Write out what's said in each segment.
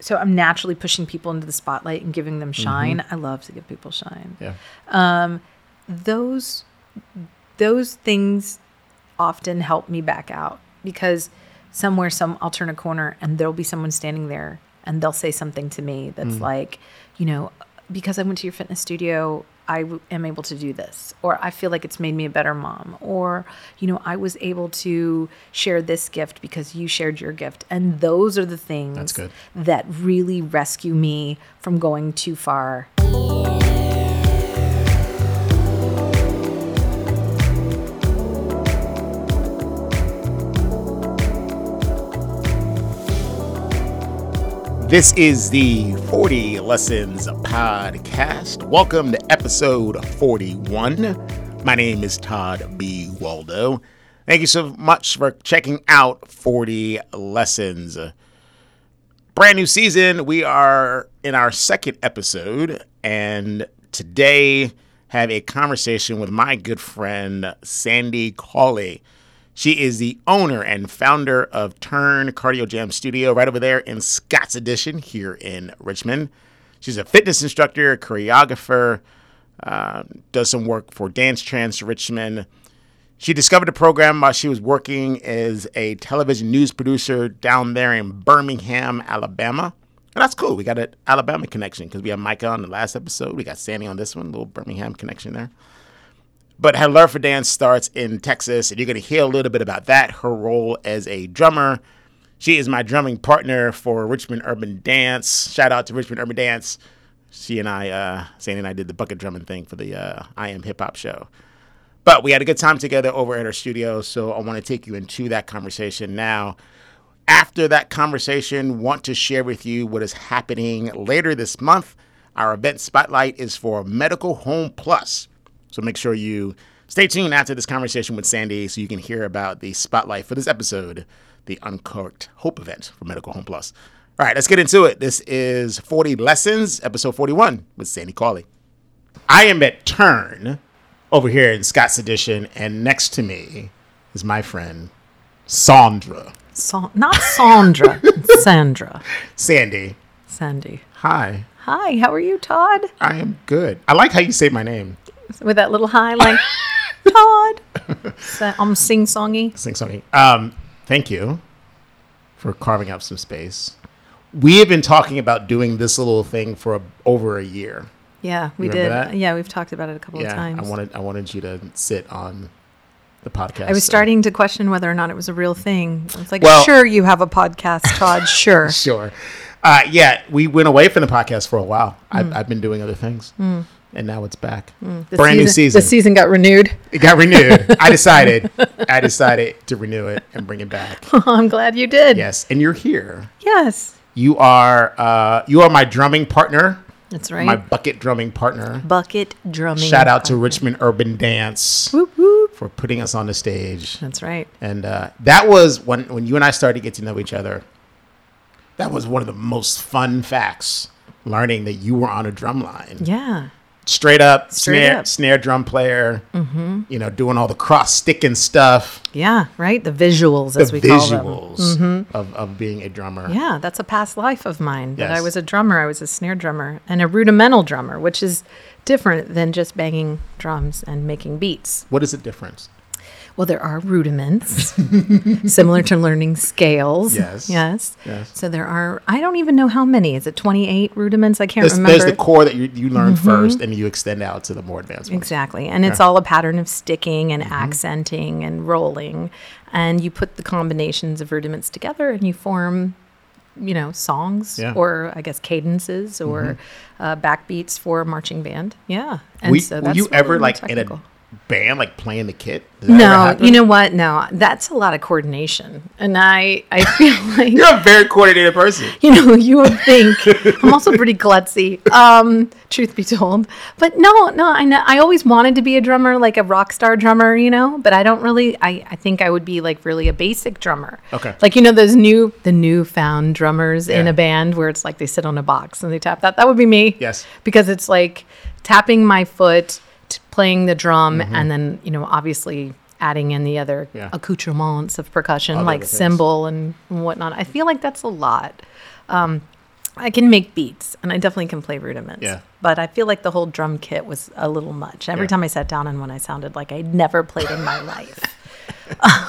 so I'm naturally pushing people into the spotlight and giving them mm-hmm. shine. I love to give people shine. Yeah. Um, those those things often help me back out because somewhere some I'll turn a corner and there'll be someone standing there and they'll say something to me that's mm. like, you know, because I went to your fitness studio, I w- am able to do this, or I feel like it's made me a better mom, or you know, I was able to share this gift because you shared your gift, and those are the things That's good. that really rescue me from going too far. This is the 40 Lessons Podcast. Welcome to episode 41. My name is Todd B. Waldo. Thank you so much for checking out 40 Lessons. Brand new season. We are in our second episode, and today have a conversation with my good friend Sandy Cauley. She is the owner and founder of Turn Cardio Jam Studio right over there in Scott's Addition here in Richmond. She's a fitness instructor, choreographer, uh, does some work for Dance Trans Richmond. She discovered the program while she was working as a television news producer down there in Birmingham, Alabama. And that's cool. We got an Alabama connection because we have Micah on the last episode. We got Sandy on this one, little Birmingham connection there. But her love for dance starts in Texas, and you're going to hear a little bit about that, her role as a drummer. She is my drumming partner for Richmond Urban Dance. Shout out to Richmond Urban Dance. She and I, uh, Sandy and I did the bucket drumming thing for the uh, I Am Hip Hop show. But we had a good time together over at her studio, so I want to take you into that conversation now. After that conversation, want to share with you what is happening later this month. Our event spotlight is for Medical Home Plus. So make sure you stay tuned after this conversation with Sandy so you can hear about the spotlight for this episode, the Uncorked Hope event for Medical Home Plus. All right, let's get into it. This is 40 Lessons, episode 41 with Sandy Cauley. I am at Turn over here in Scott's Addition, and next to me is my friend Sandra. Sa- not Sandra, Sandra, Sandy, Sandy. hi. Hi, how are you, Todd? I am good. I like how you say my name. With that little high, like Todd. So, I'm sing songy. Sing something. Um, thank you for carving out some space. We have been talking about doing this little thing for a, over a year. Yeah, we Remember did. that? Yeah, we've talked about it a couple of Yeah, times. I wanted I wanted you to sit on the podcast. I was so- starting to question whether or not it was a real thing. I was like, Well- sure, you have a podcast, Todd. Sure. Sure. Uh, yeah, we went away from the podcast for a while. Mm. I've, I've been doing other things, and now it's back. The Brand new season. The season got renewed. It got renewed. I decided. I decided to renew it and bring it back. I'm glad you did. Yes, and you're here. Yes. You are uh, you are my drumming partner. That's right. my bucket drumming partner. Bucket drumming. Shout out to. Richmond Urban Dance Whoop, whoop. for putting us on the stage. That's right. And uh, that was when when you and I started to get to know each other. That was one of the most fun facts. Learning that you were on a drum line, Yeah. Straight up Straight snare up. snare drum player. Mm-hmm. You know, doing all the cross sticking stuff, Yeah. Right. The visuals, the as we call them. visuals of, of being a drummer. Yeah, that's a past life of mine. That I was a drummer. I was a snare drummer and a rudimental drummer, which is different than just banging drums and making beats. What is the difference? Well, there are rudiments, similar to learning scales. Yes. Yes. Yes. So there are. I don't even know how many. Is it twenty-eight rudiments? I can't There's, remember. Mm-hmm. there's the core that you, you learn first, and you extend out to the more advanced ones. Exactly. And it's all a pattern of sticking and accenting and rolling. And you put the combinations of rudiments together and you form, you know, songs Yeah. or I guess cadences or uh, backbeats for a marching band. Yeah. And were, so were that's you really ever like technical. in a band, like playing the kit? Did that ever No, you know what? No, that's a lot of coordination. And I, I feel like you're a very coordinated person. you know, you would think I'm also pretty klutzy, um, truth be told. But no, no, I know I always wanted to be a drummer, like a rock star drummer, you know. But I don't really. I, I think I would be like really a basic drummer. Okay. Like you know those new the newfound drummers in a band where it's like they sit on a box and they tap that. That would be me. Yes. Because it's like tapping my foot, playing the drum, and then you know obviously adding in the other Mm-hmm. Yeah. accoutrements of percussion All like cymbal and whatnot. I feel like that's a lot. Um, I can make beats and I definitely can play rudiments. Yeah. But I feel like the whole drum kit was a little much. Every Yeah. time I sat down and when I sounded like I'd never played in my life.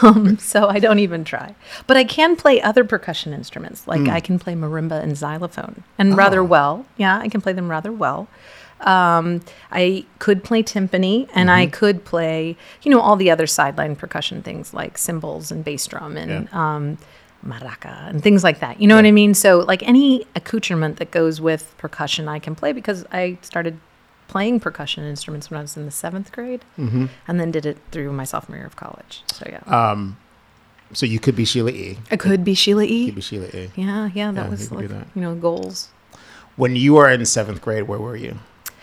um, so I don't even try. But I can play other percussion instruments. Like I can play marimba and xylophone and rather Oh. well. Yeah, I can play them rather well. Um, I could play timpani and I could play, you know, all the other sideline percussion things like cymbals and bass drum and Yeah. um, maraca and things like that. You know what I mean? So, like any accoutrement that goes with percussion, I can play because I started playing percussion instruments when I was in the seventh grade Mm-hmm. and then did it through my sophomore year of college. So, yeah. Um, so you could be Sheila E. I could be Sheila E. could be Sheila E. Yeah, yeah, that Yeah, was like, that. you know, goals. When you were in seventh grade, where were you?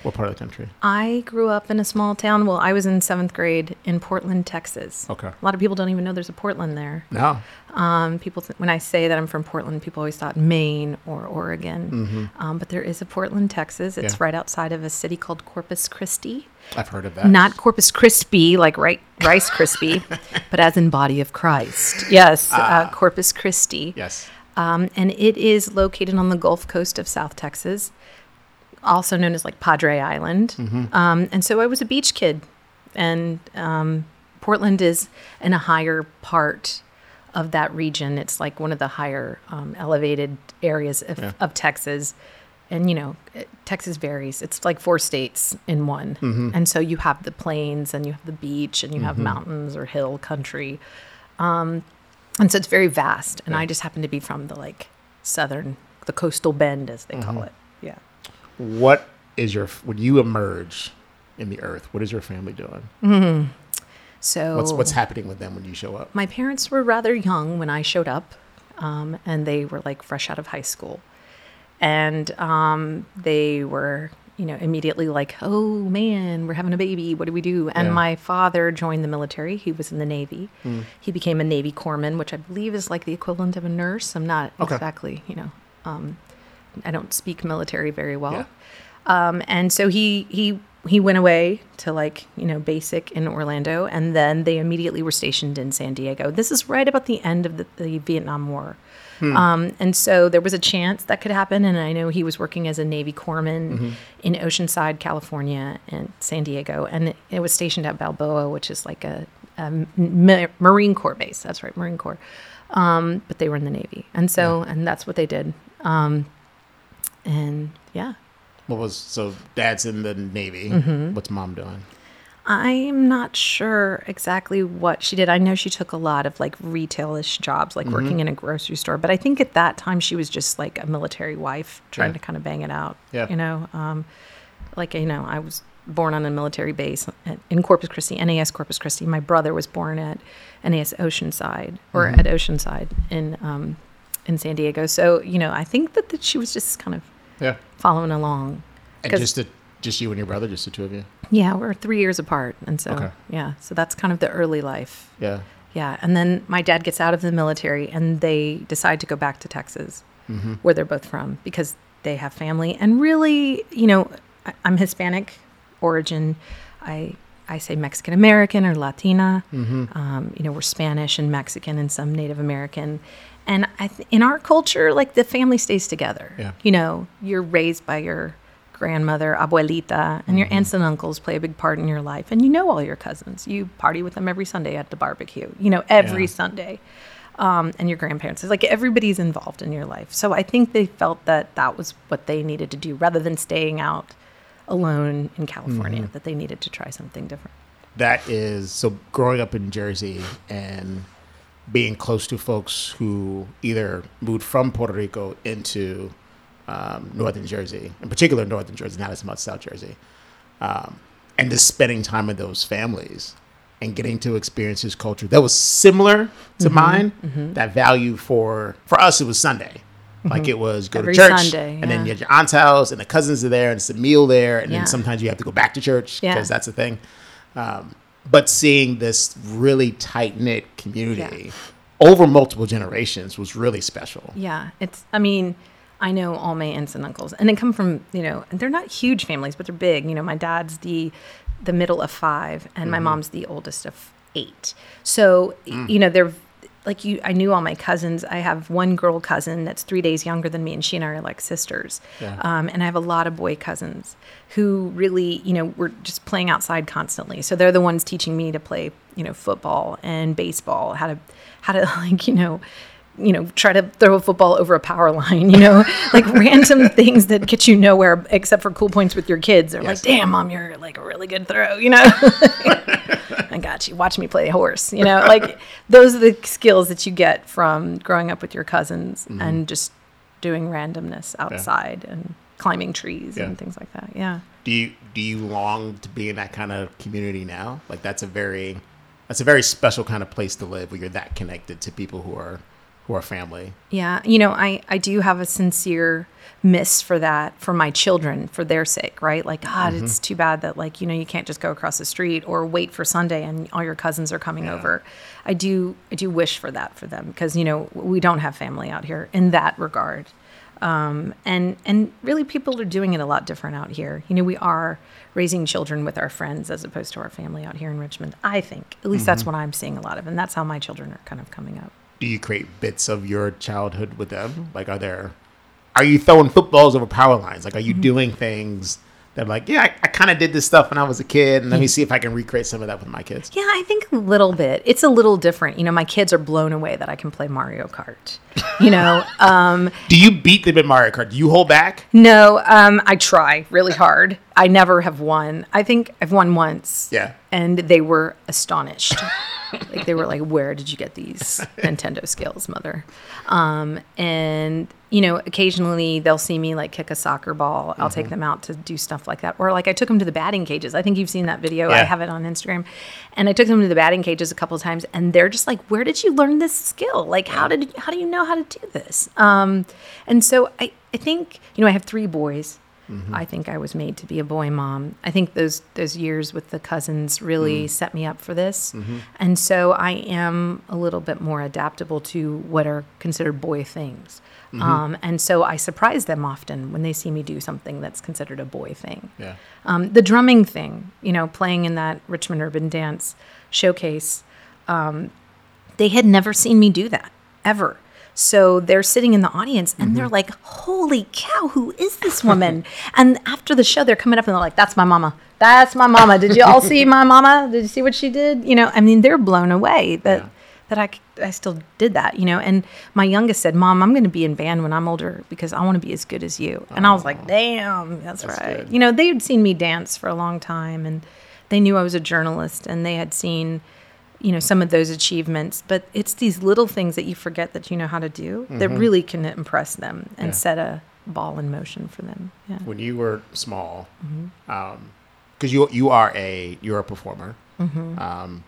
What part of the country? I grew up in a small town. Well, I was in seventh grade in Portland, Texas. Okay. A lot of people don't even know there's a Portland there. No. Um, people, th- when I say that I'm from Portland, people always thought Maine or Oregon. Um, but there is a Portland, Texas. It's Mm-hmm. Yeah. right outside of a city called Corpus Christi. I've heard of that. Not Corpus Crispy, like right, Rice Krispie, but as in body of Christ. Yes, uh, Corpus Christi. Yes. Um, and it is located on the Gulf Coast of South Texas, also known as like Padre Island. Um, and so I was a beach kid, and um, Portland is in a higher part of that region. It's like one of the higher um, elevated areas of, Yeah. of Texas. And you know, eh, Texas varies. It's like four states in one. And so you have the plains, and you have the beach, and you have mountains or hill country. Um, and so it's very vast. And I just happen to be from the like southern, the coastal bend, as they call it. What is your when you emerge in the earth? What is your family doing? So What's what's happening with them when you show up? my parents were rather young when I showed up, um, and they were like fresh out of high school, and um, they were, you know, immediately like, "Oh man, we're having a baby. What do we do?" And Yeah. my father joined the military. He was in the Navy. Hmm. He became a Navy corpsman, which I believe is like the equivalent of a nurse. I'm not Okay. exactly, you know, um, I don't speak military very well. Yeah. Um, and so he he he went away to like you know basic in Orlando, and then they immediately were stationed in San Diego. This is right about the end of the, the Vietnam War. Um, and so there was a chance that could happen, and I know he was working as a Navy corpsman in Oceanside, California, and San Diego, and it, it was stationed at Balboa, which is like a, a m- Marine Corps base. That's right, Marine Corps. Um, but they were in the Navy, and so and that's what they did. Um, and yeah, What was so dad's in the Navy. Mm-hmm. What's mom doing? I'm not sure exactly what she did. I know she took a lot of like retailish jobs, like working in a grocery store. But I think at that time she was just like a military wife trying to kind of bang it out. Yeah. You know, um, like, you know, I was born on a military base at, in Corpus Christi, NAS Corpus Christi. My brother was born at NAS Oceanside or at Oceanside in, um, in San Diego. So, you know, I think that, that she was just kind of Yeah. following along. And just the, just you and your brother, just the two of you. Yeah, we're three years apart. And so, Okay. yeah, so that's kind of the early life. Yeah. Yeah. And then my dad gets out of the military and they decide to go back to Texas, Mm-hmm. where they're both from, because they have family. And really, you know, I, I'm Hispanic origin. I, I say Mexican American or Latina. Mm-hmm. Um, you know, we're Spanish and Mexican and some Native American. And I th- in our culture, like the family stays together. Yeah. You know, you're raised by your grandmother, abuelita, and your aunts and uncles play a big part in your life. And you know all your cousins. You party with them every Sunday at the barbecue, you know, every Yeah. Sunday. Um, and your grandparents. It's like everybody's involved in your life. So I think they felt that that was what they needed to do rather than staying out alone in California, that they needed to try something different. That is so growing up in Jersey and being close to folks who either moved from Puerto Rico into um, northern Jersey, in particular northern Jersey, not as much South Jersey, um, and just spending time with those families and getting to experience his culture that was similar to mine. That value for for us, it was Sunday. Like it was go Every to church, Sunday, and then you had your aunt's house, and the cousins are there, and it's a meal there, and Yeah. then sometimes you have to go back to church Yeah. because that's the thing. Um, but seeing this really tight knit community over multiple generations was really special. Yeah, it's. I mean, I know all my aunts and uncles, and they come from you know, and they're not huge families, but they're big. You know, my dad's the the middle of five, and my mm-hmm. mom's the oldest of eight. So y mm. you know, they're like you I knew all my cousins. I have one girl cousin that's three days younger than me, and she and I are like sisters. Yeah. Um, and I have a lot of boy cousins who really, you know, were just playing outside constantly. So they're the ones teaching me to play, you know, football and baseball, how to how to like, you know, you know, try to throw a football over a power line, you know, like random things that get you nowhere except for cool points with your kids. They're Yes. like, damn, mom, you're like a really good throw, you know? I got you. Watch me play horse, you know, like those are the skills that you get from growing up with your cousins Mm-hmm. and just doing randomness outside and climbing trees Yeah. and things like that. Yeah. Do you do you long to be in that kind of community now? Like that's a very that's a very special kind of place to live where you're that connected to people who are who are family. Yeah, you know, I I do have a sincere miss for that for my children for their sake, right? Like God, Mm-hmm. it's too bad that like, you know, you can't just go across the street or wait for Sunday and all your cousins are coming Yeah. over. I do I do wish for that for them because, you know, we don't have family out here in that regard. Um, and and really people are doing it a lot different out here. You know, we are raising children with our friends as opposed to our family out here in Richmond. I think. At least that's Mm-hmm. what I'm seeing a lot of and that's how my children are kind of coming up. Do you create bits of your childhood with them? Like are there are you throwing footballs over power lines? Like are you mm-hmm. doing things that like, yeah, I, I kind of did this stuff when I was a kid and let me mm. see if I can recreate some of that with my kids. Yeah, I think a little bit. It's a little different. You know, my kids are blown away that I can play Mario Kart. You know, um, Do you beat them in Mario Kart? Do you hold back? no, um, I try really hard. I never have won. I think I've won once. Yeah. And they were astonished. like they were like, "Where did you get these Nintendo skills, mother?" Um, and you know, occasionally they'll see me like kick a soccer ball. I'll Mm-hmm. take them out to do stuff like that. Or like I took them to the batting cages. I think you've seen that video. I have it on Instagram. And I took them to the batting cages a couple of times, and they're just like, "Where did you learn this skill? Like, how did how do you know how to do this?" Um, and so I I think you know I have three boys. I think I was made to be a boy mom. I think those those years with the cousins really set me up for this, and so I am a little bit more adaptable to what are considered boy things. Um, and so I surprise them often when they see me do something that's considered a boy thing. Yeah. Um, the drumming thing, you know, playing in that Richmond Urban Dance showcase, um, they had never seen me do that ever. So they're sitting in the audience and they're mm-hmm. like, "Holy cow, who is this woman?" and after the show, they're coming up and they're like, "That's my mama. That's my mama. Did you all see my mama? Did you see what she did?" You know, I mean, they're blown away that Yeah. that I, I still did that, you know. And my youngest said, "Mom, I'm going to be in band when I'm older because I want to be as good as you." And I was like, "Damn, that's, That's right." good. You know, they had seen me dance for a long time, and they knew I was a journalist, and they had seen, you know, some of those achievements. But it's these little things that you forget that you know how to do that mm-hmm. really can impress them and Yeah. set a ball in motion for them. Yeah. when you were small, mm-hmm. um, because you you are a you're a performer. Mm-hmm. Um,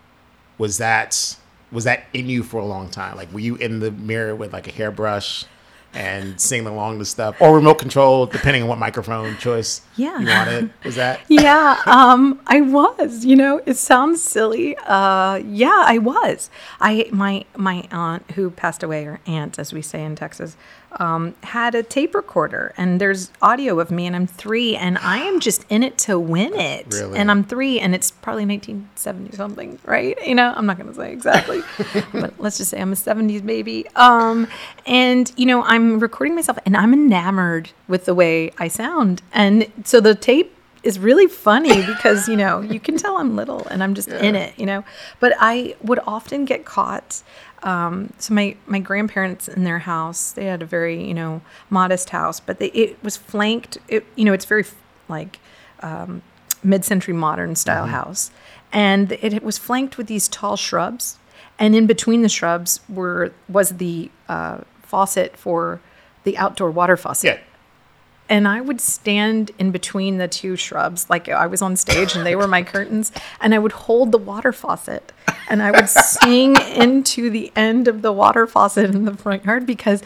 was that was that in you for a long time? Like, were you in the mirror with like a hairbrush and singing along to stuff, or remote control, depending on what microphone choice Yeah. you wanted? Was that? yeah, um, I was. You know, it sounds silly. Uh, yeah, I was. I my my aunt who passed away, or aunt as we say in Texas, um, had a tape recorder, and there's audio of me, and I'm three, and I am just in it to win it. Really? And I'm three, and it's probably 1970 something, right? You know, I'm not gonna say exactly, but let's just say I'm a 70s baby. Um, and you know, I'm recording myself, and I'm enamored with the way I sound, and so the tape is really funny because you know you can tell I'm little and I'm just in it, you know. But I would often get caught. Um, so my my grandparents in their house, they had a very you know modest house, but they, it was flanked. It you know it's very like um, mid-century modern style house, and it, it was flanked with these tall shrubs, and in between the shrubs were was the uh, faucet for the outdoor water faucet Yeah. And I would stand in between the two shrubs, like I was on stage and they were my curtains, and I would hold the water faucet and I would sing into the end of the water faucet in the front yard because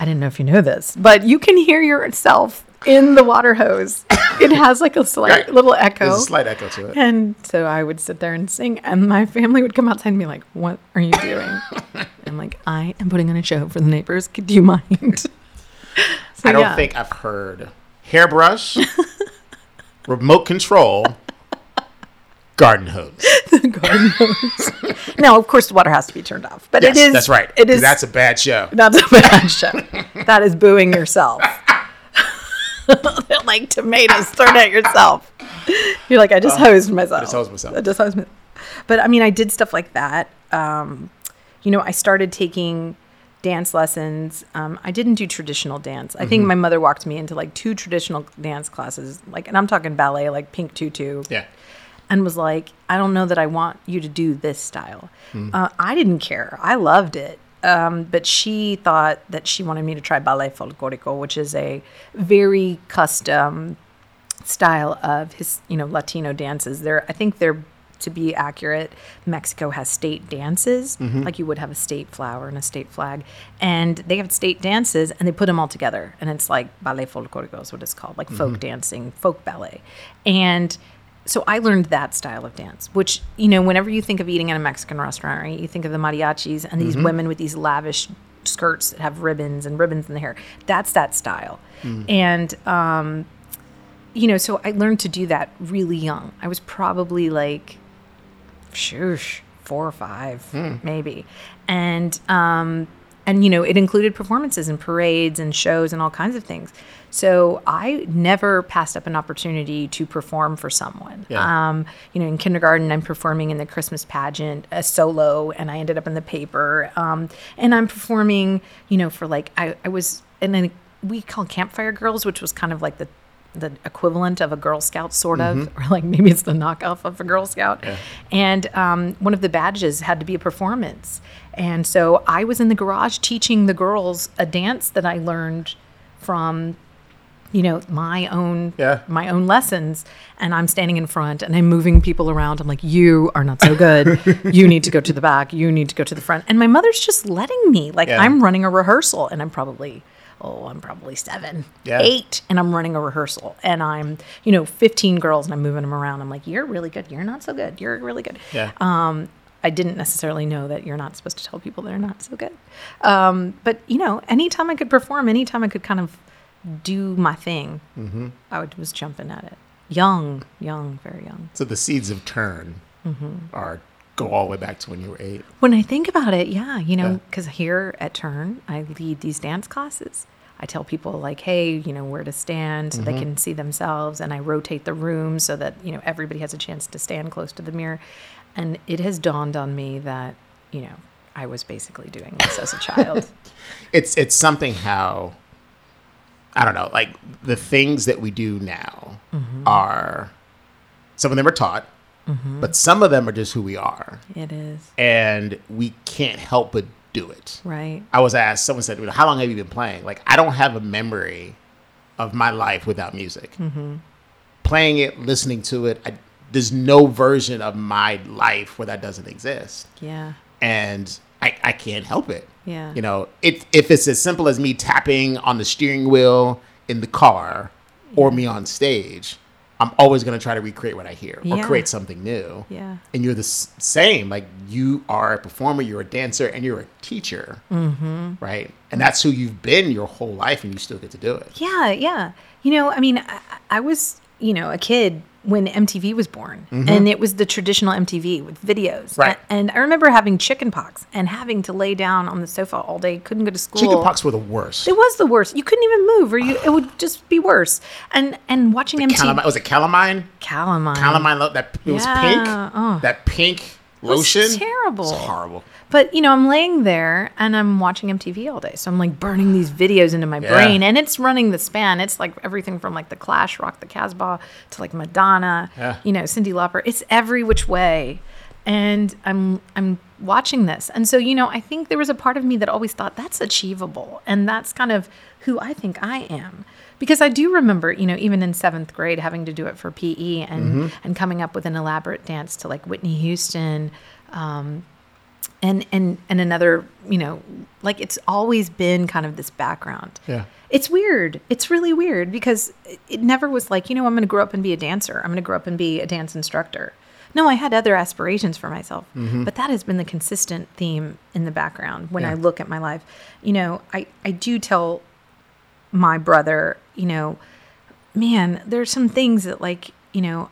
I didn't know if you know this, but you can hear yourself in the water hose. It has like a slight Right. little echo. There's a slight echo to it. And so I would sit there and sing, and my family would come outside and be like, What are you doing? I'm like, I am putting on a show for the neighbors. Do you mind? So, I don't yeah. think I've heard hairbrush, remote control, garden hose. garden hose. now, of course, the water has to be turned off, but Yes, it is. that's right. It is. That's a bad show. That's a bad show. that is booing yourself. like tomatoes thrown at yourself. You're like, I just hosed myself. Uh, just hosed myself. I just hosed myself. But I mean, I did stuff like that. Um, you know, I started taking dance lessons. Um, I didn't do traditional dance. I Mm-hmm. think my mother walked me into like two traditional dance classes, like, and I'm talking ballet, like Pink Tutu Yeah. and was like, I don't know that I want you to do this style. Hmm. Uh, I didn't care. I loved it. Um, but she thought that she wanted me to try ballet folklorico, which is a very custom style of his, you know, Latino dances. They're, I think they're, to be accurate, Mexico has state dances, Mm-hmm. like you would have a state flower and a state flag, and they have state dances, and they put them all together, and it's like ballet folklorico is what it's called, like Mm-hmm. folk dancing, folk ballet, and so I learned that style of dance, which, you know, whenever you think of eating at a Mexican restaurant, right, you think of the mariachis and these women with these lavish skirts that have ribbons and ribbons in the hair. That's that style. And, um, you know, so I learned to do that really young. I was probably like, shoosh, four or five, maybe. And, um, and you know, it included performances and parades and shows and all kinds of things. So I never passed up an opportunity to perform for someone. Yeah. Um, you know, in kindergarten, I'm performing in the Christmas pageant, a solo, and I ended up in the paper. Um, and I'm performing, you know, for like I, I was, and then we call Campfire Girls, which was kind of like the the equivalent of a Girl Scout, sort of, or like maybe it's the knockoff of a Girl Scout. And um, one of the badges had to be a performance. And so I was in the garage teaching the girls a dance that I learned from you know my own Yeah. my own lessons and i'm standing in front and i'm moving people around i'm like you are not so good you need to go to the back you need to go to the front and my mother's just letting me like Yeah. i'm running a rehearsal and i'm probably oh i'm probably seven Yeah. eight and i'm running a rehearsal and i'm you know 15 girls and i'm moving them around i'm like you're really good you're not so good you're really good Yeah. um, I didn't necessarily know that you're not supposed to tell people they're not so good. Um, but you know, anytime I could perform, anytime I could kind of do my thing, Mm-hmm. I would, was jumping at it. Young, young, very young. so the seeds of turn are go all the way back to when you were eight. When I think about it, yeah, you know, Yeah. because here at Turn, I lead these dance classes. I tell people like, hey, you know, where to stand so Mm-hmm. they can see themselves, and I rotate the room so that you know everybody has a chance to stand close to the mirror. And it has dawned on me that you know I was basically doing this as a child. It's it's something how I don't know, like the things that we do now Mm-hmm. are some of them are taught, but some of them are just who we are. it is And we can't help but do it. right. I was asked, someone said, How long have you been playing? Like, I don't have a memory of my life without music. Mm-hmm. Playing it, listening to it, I, there's no version of my life where that doesn't exist. Yeah. And I, I can't help it. Yeah. You know, it, if it's as simple as me tapping on the steering wheel in the car or me on stage, I'm always going to try to recreate what I hear or create something new. Yeah. And you're the s- same. Like you are a performer, you're a dancer, and you're a teacher. Mm-hmm. Right. And that's who you've been your whole life, and you still get to do it. Yeah, yeah. You know, I mean, I, I was, you know, a kid when MTV was born, and it was the traditional MTV with videos. Mm-hmm. Right. A- And I remember having chicken pox and having to lay down on the sofa all day, couldn't go to school. Chickenpox were the worst. It was the worst. You couldn't even move, or you it would just be worse. And and watching MTV, Calamine, was it calamine? calamine, Calamine, that it was pink. oh. That pink lotion. terrible. It's horrible. But you know, I'm laying there and I'm watching MTV all day, so I'm like burning these videos into my Yeah. brain, and it's running the span. It's like everything from like the Clash, Rock the Casbah, to like Madonna, Yeah. you know, Cyndi Lauper. It's every which way, and I'm I'm watching this, and so you know, I think there was a part of me that always thought that's achievable, and that's kind of who I think I am. Because I do remember, you know, even in seventh grade, having to do it for PE and and coming up with an elaborate dance to like Whitney Houston, um, and and and another you know like it's always been kind of this background. Yeah. it's weird. It's really weird because it- it never was like you know i'm going to grow up and be a dancer. I'm going to grow up and be a dance instructor. No i had other aspirations for myself but that has been the consistent theme in the background when i look at my life. You know i i do tell my brother you know man there's some things that like you know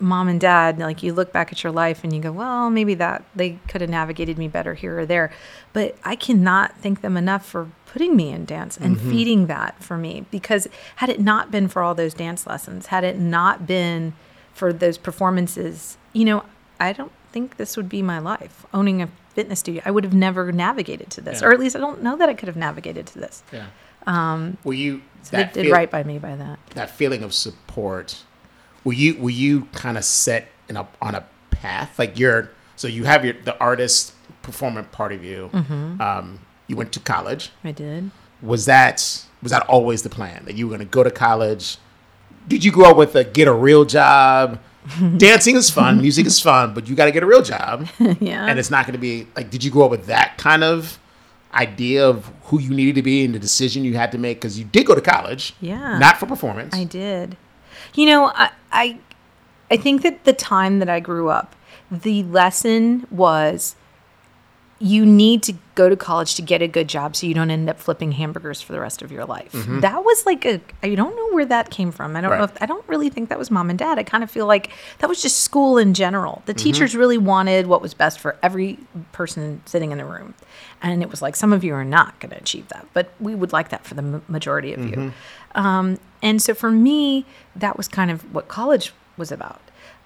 mom and dad, like you look back at your life and you go, well, maybe that they could have navigated me better here or there. But I cannot thank them enough for putting me in dance and mm-hmm. feeding that for me because had it not been for all those dance lessons, had it not been for those performances, you know, I don't think this would be my life owning a fitness studio. I would have never navigated to this, Yeah. or at least I don't know that I could have navigated to this. Yeah. Um, were you So they did feel- right by me by that. that feeling of support? Were you were you kind of set in a on a path like you're so you have your the artist performance part of you. Mm-hmm. Um, you went to college. I did. Was that was that always the plan that you were going to go to college? Did you grow up with a get a real job? Dancing is fun, music is fun, but you got to get a real job. yeah. and it's not going to be like did you grow up with that kind of idea of who you needed to be and the decision you had to make because you did go to college Yeah. not for performance I did. You know, I, I I think that the time that I grew up, the lesson was you need to go to college to get a good job so you don't end up flipping hamburgers for the rest of your life. Mm-hmm. That was like a I don't know where that came from. I don't know if I don't really think that was mom and dad. I kind of feel like that was just school in general. The mm-hmm. teachers really wanted what was best for every person sitting in the room. And it was like some of you are not going to achieve that, but we would like that for the m- majority of you. Um, and so for me, that was kind of what college was about.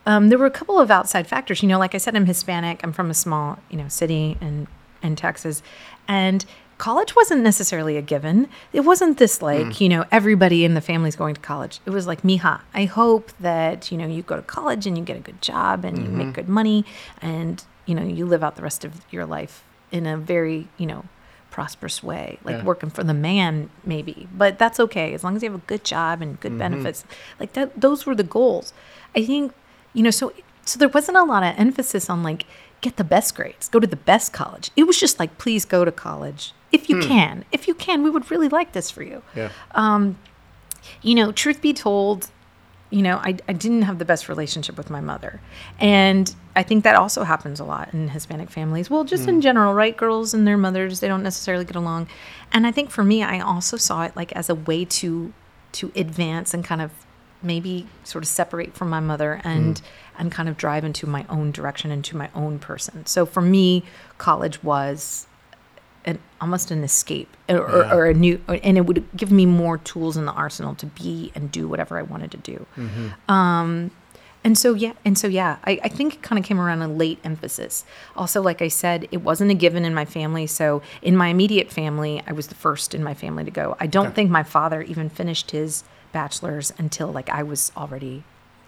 Um, there were a couple of outside factors. You know, like I said, I'm Hispanic. I'm from a small, you know, city in in Texas, and college wasn't necessarily a given. It wasn't this like, you know, everybody in the family's going to college. It was like, mija, I hope that you know you go to college and you get a good job and you make good money, and you know you live out the rest of your life in a very, you know, prosperous way, like Yeah. working for the man, maybe. But that's okay as long as you have a good job and good mm-hmm. benefits. Like that, those were the goals. I think, you know, so so there wasn't a lot of emphasis on like get the best grades, go to the best college. It was just like please go to college if you hmm. can. If you can, we would really like this for you yeah um, you know, truth be told, you know, I, I didn't have the best relationship with my mother. And I think that also happens a lot in Hispanic families. Well, just in mm. general, right? Girls and their mothers, they don't necessarily get along. And I think for me, I also saw it like as a way to to advance and kind of maybe sort of separate from my mother and mm. and kind of drive into my own direction into my own person. So for me, college was an almost an escape or, Yeah. or a new and it would give me more tools in the arsenal to be and do whatever i wanted to do. Um and so yeah and so yeah i, I think it kind of came around a late emphasis. Also like i said it wasn't a given in my family so in my immediate family i was the first in my family to go. I don't Okay. think my father even finished his bachelor's until like i was already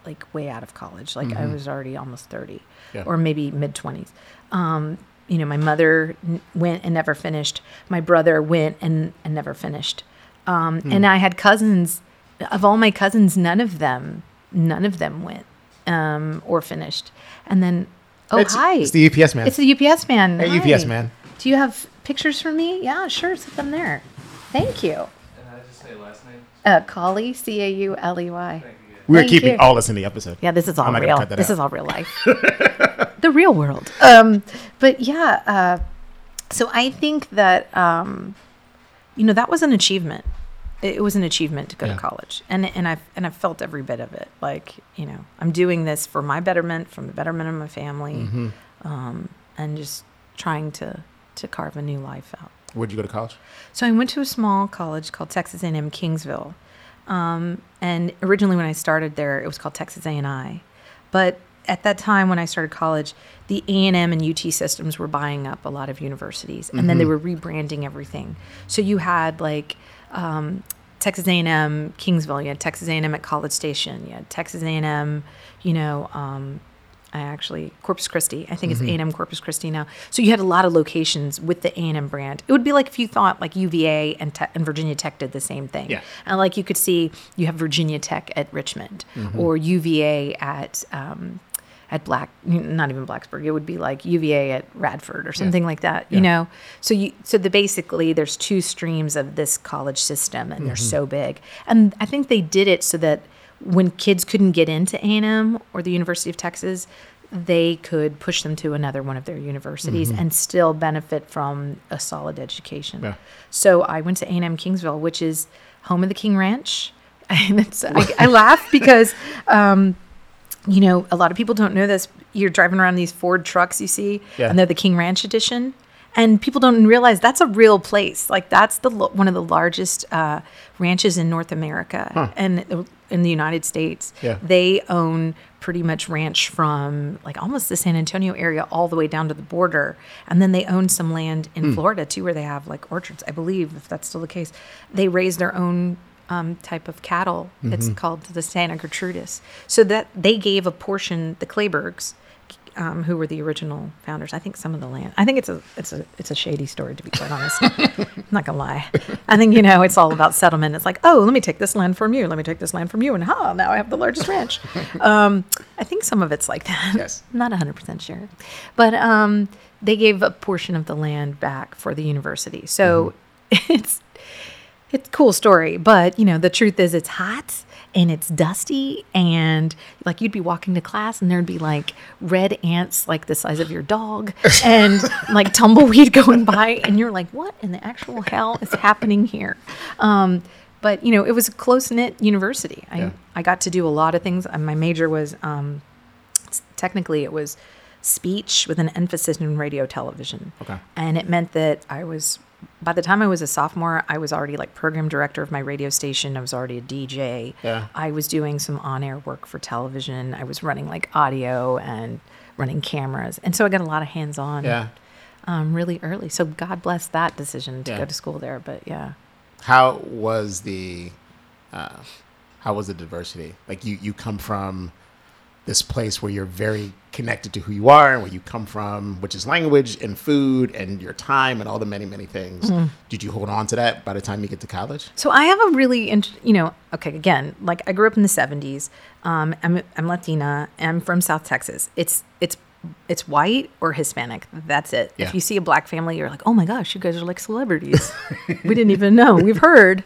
like way out of college. Like i was already almost 30 Yeah. or maybe mid 20s um you know my mother n- went and never finished my brother went and, and never finished um, and i had cousins of all my cousins none of them none of them went um, or finished and then oh it's, hi it's the ups man it's the ups man Hey, Hi. UPS man. do you have pictures for me yeah sure set them there thank you And I just say last name? uh, Cauley, c-a-u-l-e-y we're Thank keeping you. all this in the episode Yeah, this is all I'm real. cut that This out. is all real life. the real world. Um, but yeah, uh, so I think that um, you know that was an achievement. It, it was an achievement to go Yeah. to college, and and I and I felt every bit of it. Like you know, I'm doing this for my betterment, from the betterment of my family, Mm-hmm. um, and just trying to to carve a new life out. where'd you go to college So I went to a small college called Texas A&M Kingsville, um, and originally when I started there, it was called Texas A&I. But at that time, when I started college, the A&M and UT systems were buying up a lot of universities, and then they were rebranding everything. So you had like um, Texas A&M Kingsville, you had Texas A&M at College Station, you had Texas A&M, you know. Um, I actually Corpus Christi. I think it's A&M Corpus Christi now. So you had a lot of locations with the A&M brand. It would be like if you thought like UVA and, Te- and Virginia Tech did the same thing. Yeah. And like you could see you have Virginia Tech at Richmond or UVA at um, at Black, not even Blacksburg. It would be like UVA at Radford or something like that. You know. So you so the basically there's two streams of this college system, and they're so big. And I think they did it so that when kids couldn't get into A&M or the University of Texas, they could push them to another one of their universities and still benefit from a solid education. Yeah. So I went to A&M Kingsville, which is home of the King Ranch. And it's, I, I laugh because um, you know, a lot of people don't know this. You're driving around these Ford trucks you see, Yeah. and they're the King Ranch edition. And people don't realize that's a real place. Like that's the one of the largest uh, ranches in North America and in the United States. Yeah. They own pretty much ranch from like almost the San Antonio area all the way down to the border, and then they own some land in Florida too, where they have like orchards. I believe if that's still the case, they raise their own um, type of cattle. It's called the Santa Gertrudis. So that they gave a portion, the Klebergs, um, who were the original founders. I think some of the land. I think it's a it's a it's a shady story to be quite honest. I'm not gonna lie. I think you know it's all about settlement. It's like oh, let me take this land from you. Let me take this land from you, and ha, now I have the largest ranch. Um, I think some of it's like that. Yes. Not 100 percent sure, but um, they gave a portion of the land back for the university. So it's it's a cool story, but you know, the truth is it's hot and it's dusty and like you'd be walking to class and there'd be like red ants like the size of your dog and like tumbleweed going by and you're like, what in the actual hell is happening here? Um, but you know, it was a close knit university. I, Yeah. I got to do a lot of things. Uh, My major was um, technically it was speech with an emphasis in radio television. Okay. And it meant that I was by the time I was a sophomore, I was already like program director of my radio station. I was already a DJ. Yeah. I was doing some on-air work for television. I was running like audio and running cameras. And so I got a lot of hands-on Yeah. um, really early. So God bless that decision to Yeah. go to school there. But yeah. How was the uh, how was the diversity? Like you you come from this place where you're very connected to who you are and where you come from, which is language and food and your time and all the many many things. Mm-hmm. Did you hold on to that by the time you get to college? So I have a really, int- you know, okay, again, like I grew up in the '70s. Um, I'm I'm Latina. I'm from South Texas. It's it's it's white or Hispanic. That's it. Yeah. If you see a black family, you're like, oh my gosh, you guys are like celebrities. we didn't even know. We've heard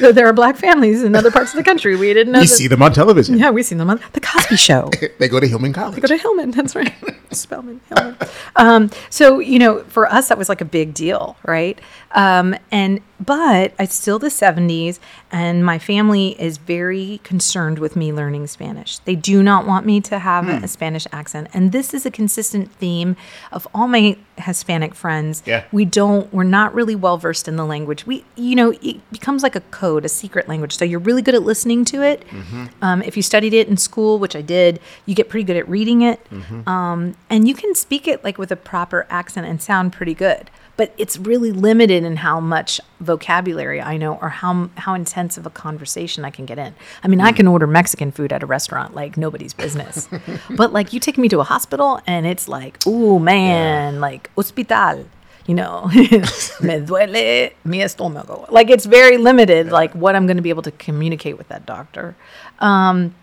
that there are black families in other parts of the country. We didn't know. We that- see them on television. Yeah, we've seen them on the Cosby Show. They go to Hillman College. They go to Hillman. That's right. Spelman Hillman. Um, so you know, for us, that was like a big deal, right? Um, and but it's still the '70s, and my family is very concerned with me learning Spanish. They do not want me to have a Spanish accent, and this is a consistent theme of all my Hispanic friends. Yeah. we don't. We're not really well versed in the language. We, you know, it becomes like a code, a secret language. So you're really good at listening to it. Um, if you studied it in school, which I did, you get pretty good at reading it, um, and you can speak it like with a proper accent and sound pretty good. But it's really limited in how much vocabulary I know or how how intense of a conversation I can get in. I mean, I can order Mexican food at a restaurant like nobody's business, but like you take me to a hospital and it's like, "Oh man, like hospital you know, me duele mi estómago. Like it's very limited, like what I'm going to be able to communicate with that doctor. Um,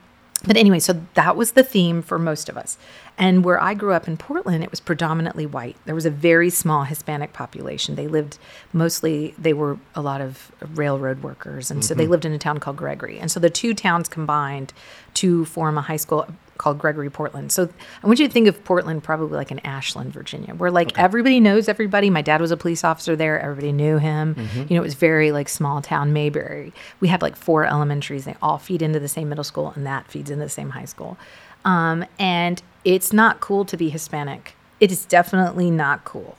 but anyway, so that was the theme for most of us. And where I grew up in Portland, it was predominantly white. There was a very small Hispanic population. They lived mostly, they were a lot of railroad workers. And so they mm-hmm. lived in a town called Gregory. And so the two towns combined to form a high school called Gregory Portland. So I want you to think of Portland probably like an Ashland, Virginia, where like everybody knows everybody. My dad was a police officer there. Everybody knew him. You know, it was very like small town Mayberry. We had like four elementaries. They all feed into the same middle school and that feeds into the same high school. Um, and it's not cool to be Hispanic. It is definitely not cool.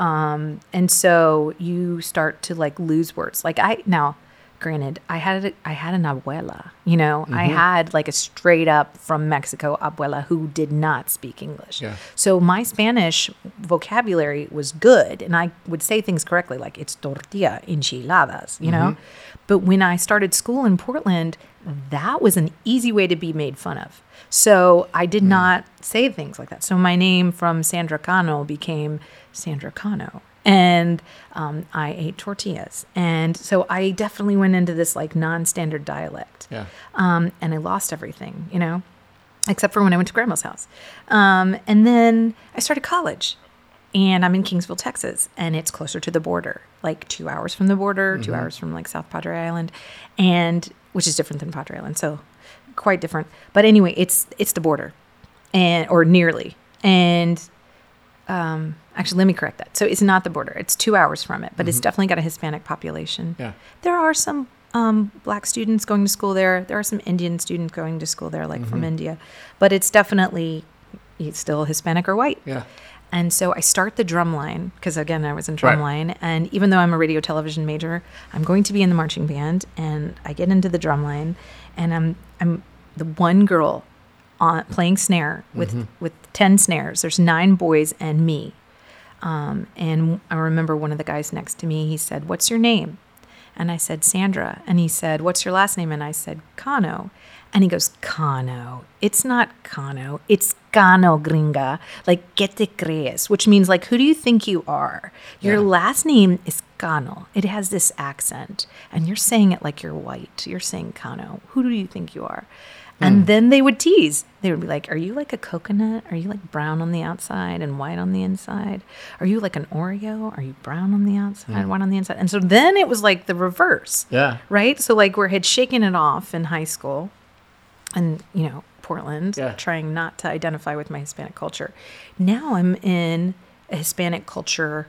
Um, and so you start to like lose words. Like I now, granted, I had a, I had an abuela. You know, I mm-hmm. had like a straight up from Mexico abuela who did not speak English. Yeah. So my Spanish vocabulary was good, and I would say things correctly, like it's tortilla enchiladas. You know, mm-hmm. but when I started school in Portland, that was an easy way to be made fun of. So I did mm. not say things like that. So my name from Sandra Cano became Sandra Cano. And um, I ate tortillas. And so I definitely went into this like non standard dialect. Yeah. Um, and I lost everything, you know, except for when I went to grandma's house. Um, and then I started college. And I'm in Kingsville, Texas, and it's closer to the border, like two hours from the border, two hours from like South Padre Island, and which is different than Padre Island, so quite different. But anyway, it's it's the border, and or nearly. And um, actually, let me correct that. So it's not the border; it's two hours from it, but it's mm-hmm. definitely got a Hispanic population. Yeah. There are some um, black students going to school there. There are some Indian students going to school there, like from mm-hmm. India, but it's definitely it's still Hispanic or white. Yeah. And so I start the drum line because again I was in drum Right. line, and even though I'm a radio television major, I'm going to be in the marching band, and I get into the drum line, and I'm I'm the one girl on playing snare with mm-hmm. with ten snares. There's nine boys and me, um, and I remember one of the guys next to me. He said, "What's your name?" And I said, Sandra. And he said, What's your last name? And I said, Cano. And he goes, Cano. It's not Cano. It's Cano Gringa. Like, que te crees? Which means, like, who do you think you are? Your Yeah. last name is Cano. It has this accent. And you're saying it like you're white. You're saying Cano. Who do you think you are? And mm. then they would tease. They would be like, Are you like a coconut? Are you like brown on the outside and white on the inside? Are you like an Oreo? Are you brown on the outside, white on the inside? And so then it was like the reverse. Yeah. Right? So, like, we had shaken it off in high school and, you know, Portland, Yeah. trying not to identify with my Hispanic culture. Now I'm in a Hispanic culture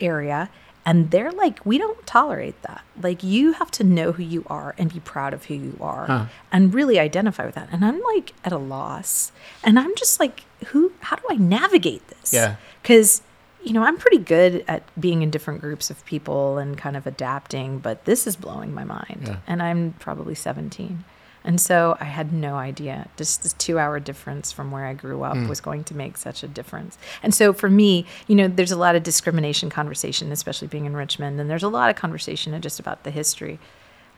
area. And they're like, we don't tolerate that. Like, you have to know who you are and be proud of who you are Huh. and really identify with that. And I'm like at a loss. And I'm just like, who, how do I navigate this? Yeah. Because, you know, I'm pretty good at being in different groups of people and kind of adapting, but this is blowing my mind. Yeah. And I'm probably 17. And so I had no idea. Just this two hour difference from where I grew up Hmm. was going to make such a difference. And so for me, you know, there's a lot of discrimination conversation, especially being in Richmond, and there's a lot of conversation just about the history.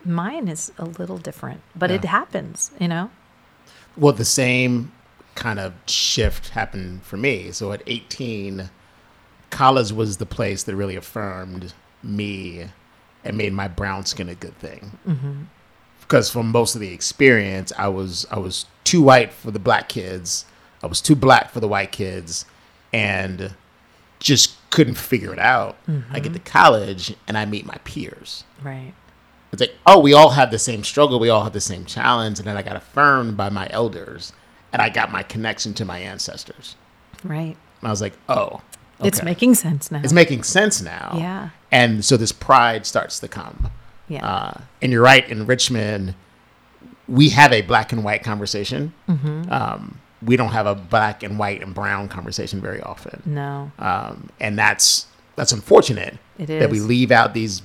Mine is a little different, but it happens, you know? Well, the same kind of shift happened for me. So at 18, college was the place that really affirmed me and made my brown skin a good thing. Because from most of the experience, I was I was too white for the black kids, I was too black for the white kids, and just couldn't figure it out. I get mm-hmm. to college and I meet my peers. Right. It's like, oh, we all have the same struggle, we all have the same challenge, and then I got affirmed by my elders, and I got my connection to my ancestors. Right. And I was like, oh, It's making sense now. it's making sense now. Yeah. And so this pride starts to come. Yeah. Uh, and you're right, in Richmond, we have a black and white conversation. Mm-hmm. Um, we don't have a black and white and brown conversation very often. no. Um, and that's that's unfortunate It that we leave out these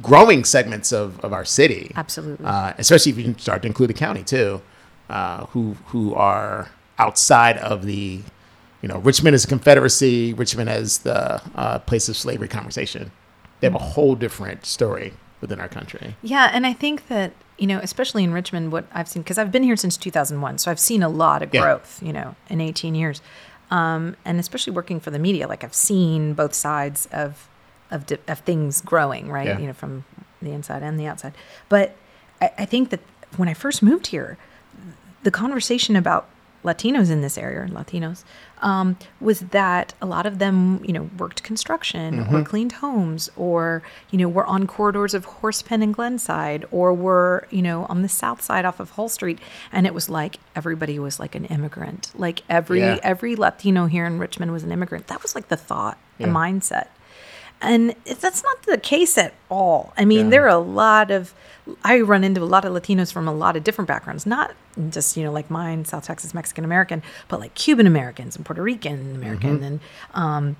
growing segments of, of our city. Absolutely. Uh, especially if you start to include the county too, uh, who who are outside of the, you know, Richmond is a Confederacy, Richmond as the uh, place of slavery conversation. They have a whole different story within our country. Yeah, and I think that you know, especially in Richmond, what I've seen because I've been here since 2001, so I've seen a lot of Yeah. growth. You know, in 18 years, um, and especially working for the media, like I've seen both sides of of, di- of things growing, right? Yeah. You know, from the inside and the outside. But I, I think that when I first moved here, the conversation about Latinos in this area, Latinos, um, was that a lot of them, you know, worked construction or cleaned homes or, you know, were on corridors of Horsepen and Glenside or were, you know, on the south side off of Hull Street. And it was like everybody was like an immigrant. Like every Yeah. every Latino here in Richmond was an immigrant. That was like the thought, the mindset. And that's not the case at all. I mean, Yeah. there are a lot of, I run into a lot of Latinos from a lot of different backgrounds, not just, you know, like mine, South Texas, Mexican American, but like Cuban Americans and Puerto Rican American and, um,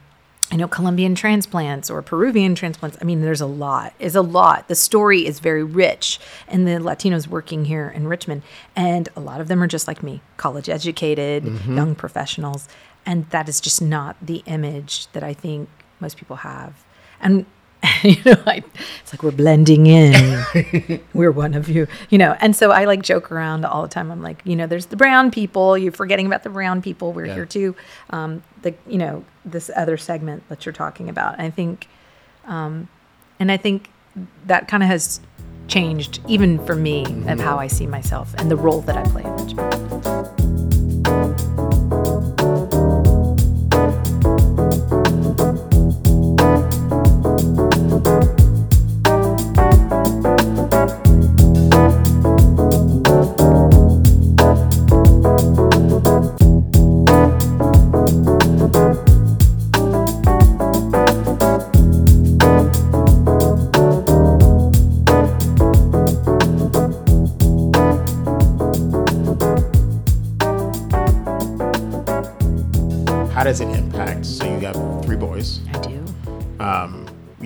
I know Colombian transplants or Peruvian transplants. I mean, there's a lot. Is a lot. The story is very rich, and the Latinos working here in Richmond, and a lot of them are just like me, college educated, young professionals, and that is just not the image that I think most people have. And you know, I, it's like we're blending in. we're one of you, you know. And so I like joke around all the time. I'm like, you know, there's the brown people. You're forgetting about the brown people. We're Yeah. here too. Um, the you know this other segment that you're talking about. I think, um, and I think that kind of has changed even for me of how I see myself and the role that I play in Richmond.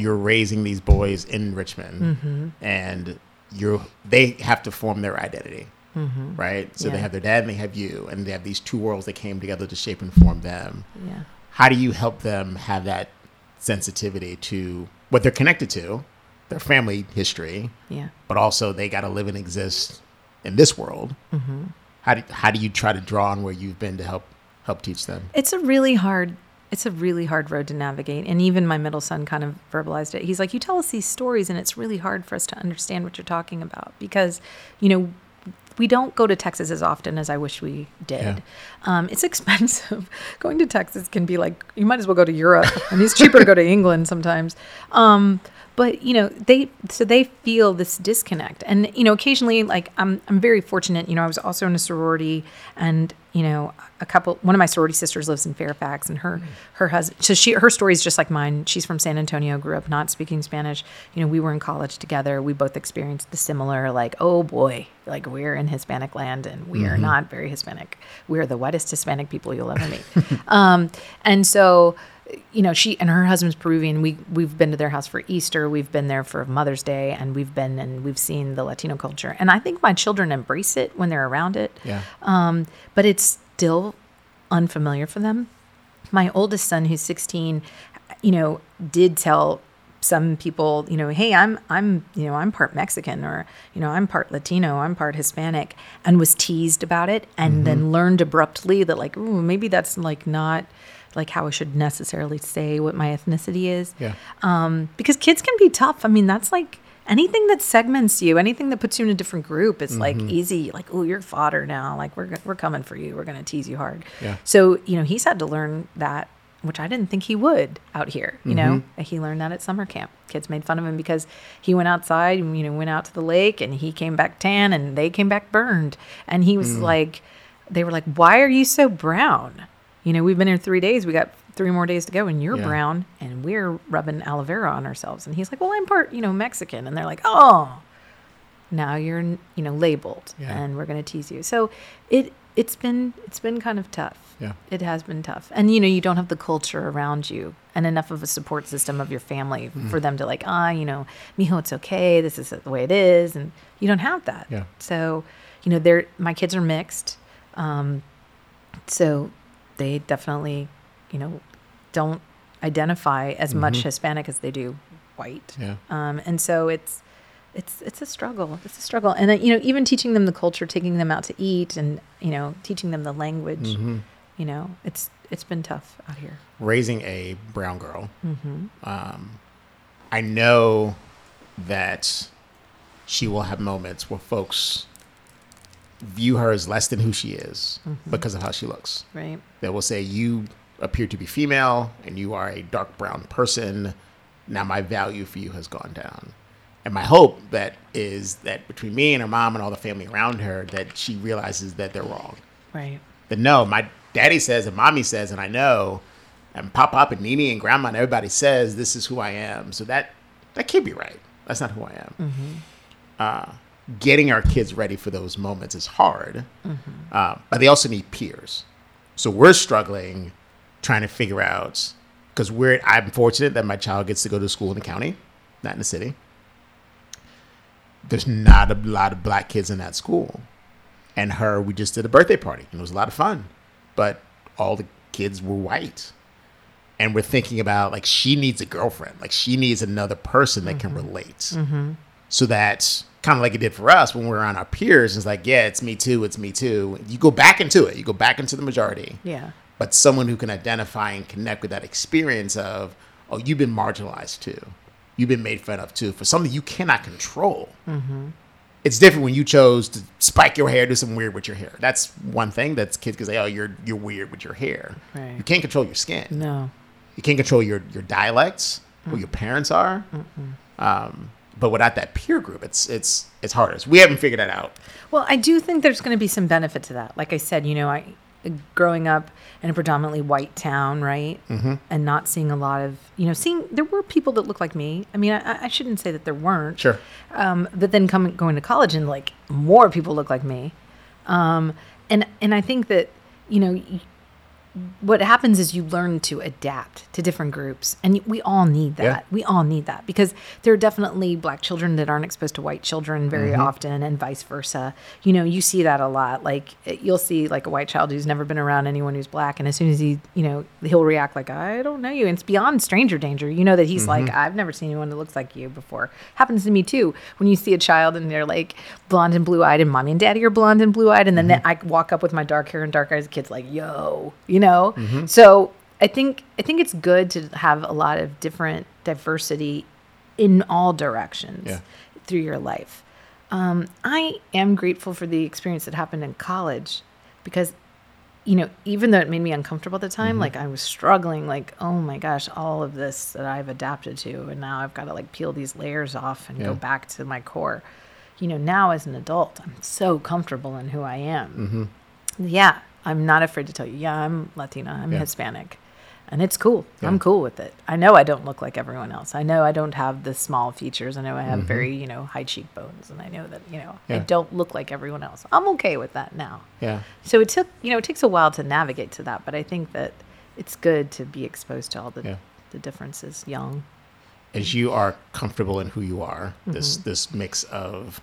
You're raising these boys in Richmond, Mm-hmm. and you're they have to form their identity, right? So they Mm-hmm. Have their dad and they have you, and they have these two worlds that came together to shape and form them. Yeah. How do you help them have that sensitivity to what they're connected to, their family history, Yeah. but also they got to live and exist in this world? Mm-hmm. How do how do you try to draw on where you've been to help help teach them? It's a really hard it's a really hard road to navigate. And even my middle son kind of verbalized it. He's like, You tell us these stories and it's really hard for us to understand what you're talking about because, you know, we don't go to Texas as often as I wish we did. Yeah. Um, it's expensive. Going to Texas can be like you might as well go to Europe, and it's cheaper to go to England sometimes. Um, but you know they so they feel this disconnect, and you know occasionally like I'm I'm very fortunate. You know I was also in a sorority, and you know a couple one of my sorority sisters lives in Fairfax, and her her husband so she her story is just like mine. She's from San Antonio, grew up not speaking Spanish. You know we were in college together. We both experienced the similar like oh boy like we're in Hispanic land and we are not very Hispanic. We're the whitest Hispanic people you'll ever meet. um, and so, you know, she and her husband's Peruvian. We we've been to their house for Easter. We've been there for Mother's Day, and we've been and we've seen the Latino culture. And I think my children embrace it when they're around it. Yeah. Um, but it's still unfamiliar for them. My oldest son, who's 16, you know, did tell some people, you know, hey, I'm I'm, you know, I'm part Mexican or, you know, I'm part Latino, I'm part Hispanic and was teased about it and then learned abruptly that like, ooh, maybe that's like not like how I should necessarily say what my ethnicity is. Yeah. Um, because kids can be tough. I mean, that's like anything that segments you, anything that puts you in a different group is like mm-hmm. easy. Like, oh, you're fodder now. Like we're we're coming for you. We're gonna tease you hard. Yeah. So you know, he's had to learn that, which I didn't think he would out here. You know, mm-hmm. he learned that at summer camp. Kids made fun of him because he went outside and you know went out to the lake and he came back tan and they came back burned and he was mm. like, they were like, why are you so brown? You know, we've been here three days. We got three more days to go, and you're Yeah. brown, and we're rubbing aloe vera on ourselves. And he's like, "Well, I'm part, you know, Mexican," and they're like, "Oh, now you're, you know, labeled, Yeah. and we're gonna tease you." So it it's been it's been kind of tough. Yeah. It has been tough, and you know, you don't have the culture around you and enough of a support system of your family Mm. for them to like, ah, you know, mijo, it's okay. This is the way it is, and you don't have that. Yeah. So, you know, they're my kids are mixed. Um, so they definitely, you know, don't identify as much Hispanic as they do white. Yeah. Um, and so it's it's it's a struggle. It's a struggle. And then, you know, even teaching them the culture, taking them out to eat, and you know, teaching them the language. You know, it's it's been tough out here. raising a brown girl, um, I know that she will have moments where folks view her as less than who she is because of how she looks. Right. They will say, You appear to be female and you are a dark brown person. Now my value for you has gone down. And my hope that is that between me and her mom and all the family around her, that she realizes that they're wrong Right. that no, my daddy says and mommy says, and I know, and pop pop and Nini and grandma and everybody says this is who I am. So that that can't be right. That's not who I am. Uh, getting our kids ready for those moments is hard, mm-hmm. uh, but they also need peers. So we're struggling trying to figure out because we're. I'm fortunate that my child gets to go to school in the county, not in the city. There's not a lot of black kids in that school and her we just did a birthday party and it was a lot of fun but all the kids were white and we're thinking about like she needs a girlfriend like she needs another person that can mm-hmm. relate mm-hmm. so that kind of like it did for us when we were on our peers it's like yeah it's me too it's me too. You go back into it you go back into the majority. Yeah. but someone who can identify and connect with that experience of oh you've been marginalized too. You've been made fun of too for something you cannot control. It's different when you chose to spike your hair do something weird with your hair. That's one thing that's kids can say oh you're you're weird with your hair. Right. you can't control your skin. No. you can't control your your dialects who your parents are. Um, but without that peer group it's it's it's harder so we haven't figured that out Well, I do think there's going to be some benefit to that. Like I said, you know, I growing up in a predominantly white town, right, mm-hmm. and not seeing a lot of, you know, seeing there were people that looked like me. I mean, I, I shouldn't say that there weren't. Sure. Um, but then coming going to college and like more people look like me, um, and and I think that you know. What happens is you learn to adapt to different groups and we all need that Yeah. we all need that because there are definitely black children that aren't exposed to white children very Mm-hmm. often and vice versa you know you see that a lot like you'll see like a white child who's never been around anyone who's black and as soon as he you know he'll react like i don't know you and it's beyond stranger danger you know that he's like Mm-hmm. i've never seen anyone that looks like you before happens to me too when you see a child and they're like blonde and blue eyed and mommy and daddy are blonde and blue eyed and then Mm-hmm. i walk up with my dark hair and dark eyes the kid's like yo you know Mm-hmm. so i think i think it's good to have a lot of different diversity in all directions Yeah. through your life um, i am grateful for the experience that happened in college because you know even though it made me uncomfortable at the time Mm-hmm. like i was struggling like oh my gosh all of this that i've adapted to and now i've got to like peel these layers off and Yeah. go back to my core you know now as an adult i'm so comfortable in who i am yeah, I'm not afraid to tell you. Yeah, I'm Latina. I'm Yeah. Hispanic. And it's cool. Yeah. I'm cool with it. I know I don't look like everyone else. I know I don't have the small features. I know I have very, you know, high cheekbones and I know that, you know, I Mm-hmm. Don't look like everyone else. I'm okay with that now. Yeah. So it took, you know, it takes a while to navigate to that, but I think that it's good to be exposed to all the Yeah. the differences young. as you are comfortable in who you are, this Mm-hmm. this mix of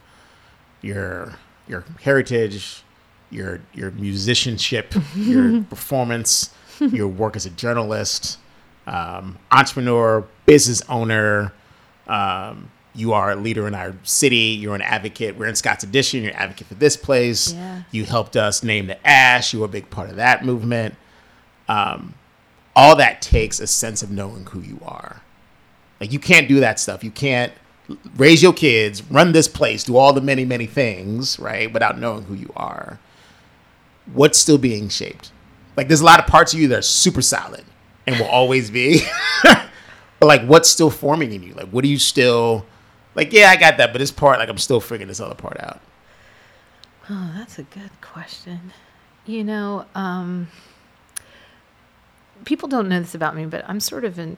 your your heritage, your your musicianship, your performance, your work as a journalist, um, entrepreneur, business owner. Um, you are a leader in our city. You're an advocate. We're in Scott's Addition. You're an advocate for this place. Yeah. You helped us name the Ash. You were a big part of that movement. Um, all that takes a sense of knowing who you are. Like you can't do that stuff. You can't raise your kids, run this place, do all the many, many things, right? Without knowing who you are. What's still being shaped? Like there's a lot of parts of you that are super solid and will always be. but like what's still forming in you? Like what are you still like, yeah, I got that, but this part, like I'm still figuring this other part out. Oh, that's a good question. You know, um, people don't know this about me, but I'm sort of an,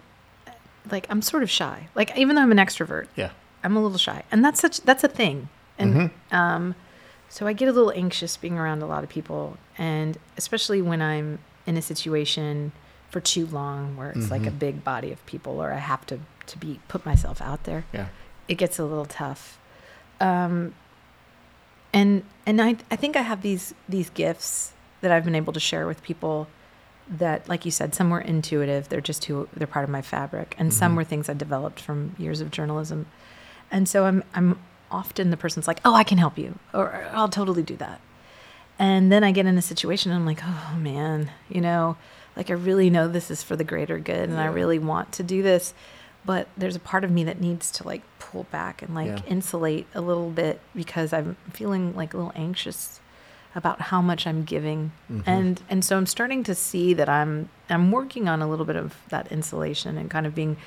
like, I'm sort of shy. Like, even though I'm an extrovert, Yeah. I'm a little shy, and that's such that's a thing. And um, so I get a little anxious being around a lot of people, and especially when I'm in a situation for too long where it's like a big body of people, or I have to to be put myself out there Yeah. it gets a little tough. Um, and and I I think I have these these gifts that I've been able to share with people that, like you said, some were intuitive. They're just who they're part of my fabric, and some were things I developed from years of journalism. And so I'm I'm often the person's like, oh, I can help you, or I'll totally do that. And then I get in a situation and I'm like, oh man, you know, like I really know this is for the greater good and I really want to do this. But there's a part of me that needs to like pull back and like Yeah. insulate a little bit because I'm feeling like a little anxious about how much I'm giving. Mm-hmm. And and so I'm starting to see that I'm I'm working on a little bit of that insulation and kind of being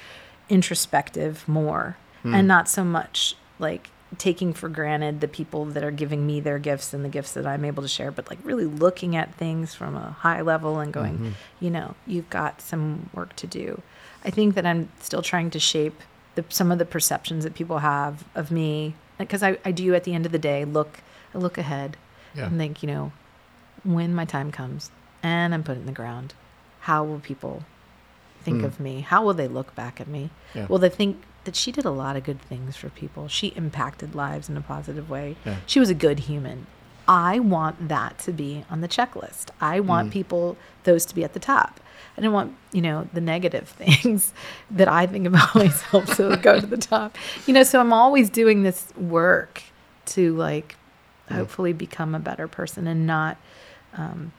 introspective more hmm. and not so much like taking for granted the people that are giving me their gifts and the gifts that I'm able to share, but like really looking at things from a high level and going, you know, you've got some work to do. I think that I'm still trying to shape the, some of the perceptions that people have of me because I, I do at the end of the day look I look ahead Yeah. and think, you know, when my time comes and I'm put in the ground, how will people think Hmm. of me? How will they look back at me? Yeah. Will they think that she did a lot of good things for people? She impacted lives in a positive way. Yeah. She was a good human. I want that to be on the checklist. I want people those to be at the top. I don't want, you know, the negative things that I think about myself to go to the top. You know, so I'm always doing this work to like hopefully become a better person and not um,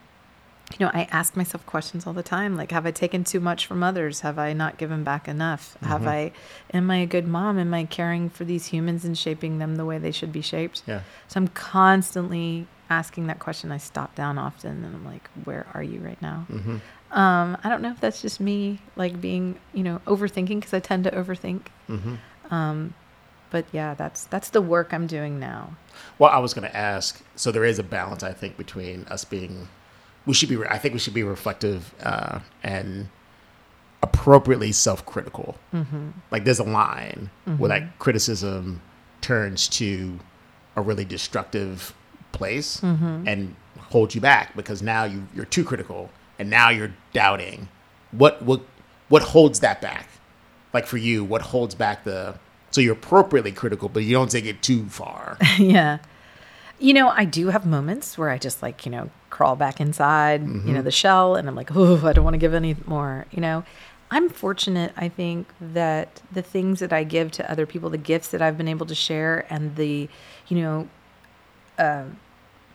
you know, I ask myself questions all the time like, have I taken too much from others? Have I not given back enough? Have I, am I a good mom? Am I caring for these humans and shaping them the way they should be shaped? Yeah. So I'm constantly asking that question. I stop down often and I'm like, where are you right now? Mm-hmm. Um, I don't know if that's just me like being, you know, overthinking because I tend to overthink. Mm-hmm. Um, but yeah, that's that's the work I'm doing now. Well, I was going to ask. So there is a balance, I think, between us being. We should be. I think we should be reflective uh, and appropriately self-critical. Mm-hmm. Like there's a line where that criticism turns to a really destructive place Mm-hmm. and holds you back because now you you're too critical and now you're doubting. What what what holds that back? Like for you, what holds back the so you're appropriately critical, but you don't take it too far. yeah. You know, I do have moments where I just like, you know, crawl back inside, you know, the shell and I'm like, oh, I don't want to give any more, you know. I'm fortunate, I think, that the things that I give to other people, the gifts that I've been able to share, and the, you know, uh,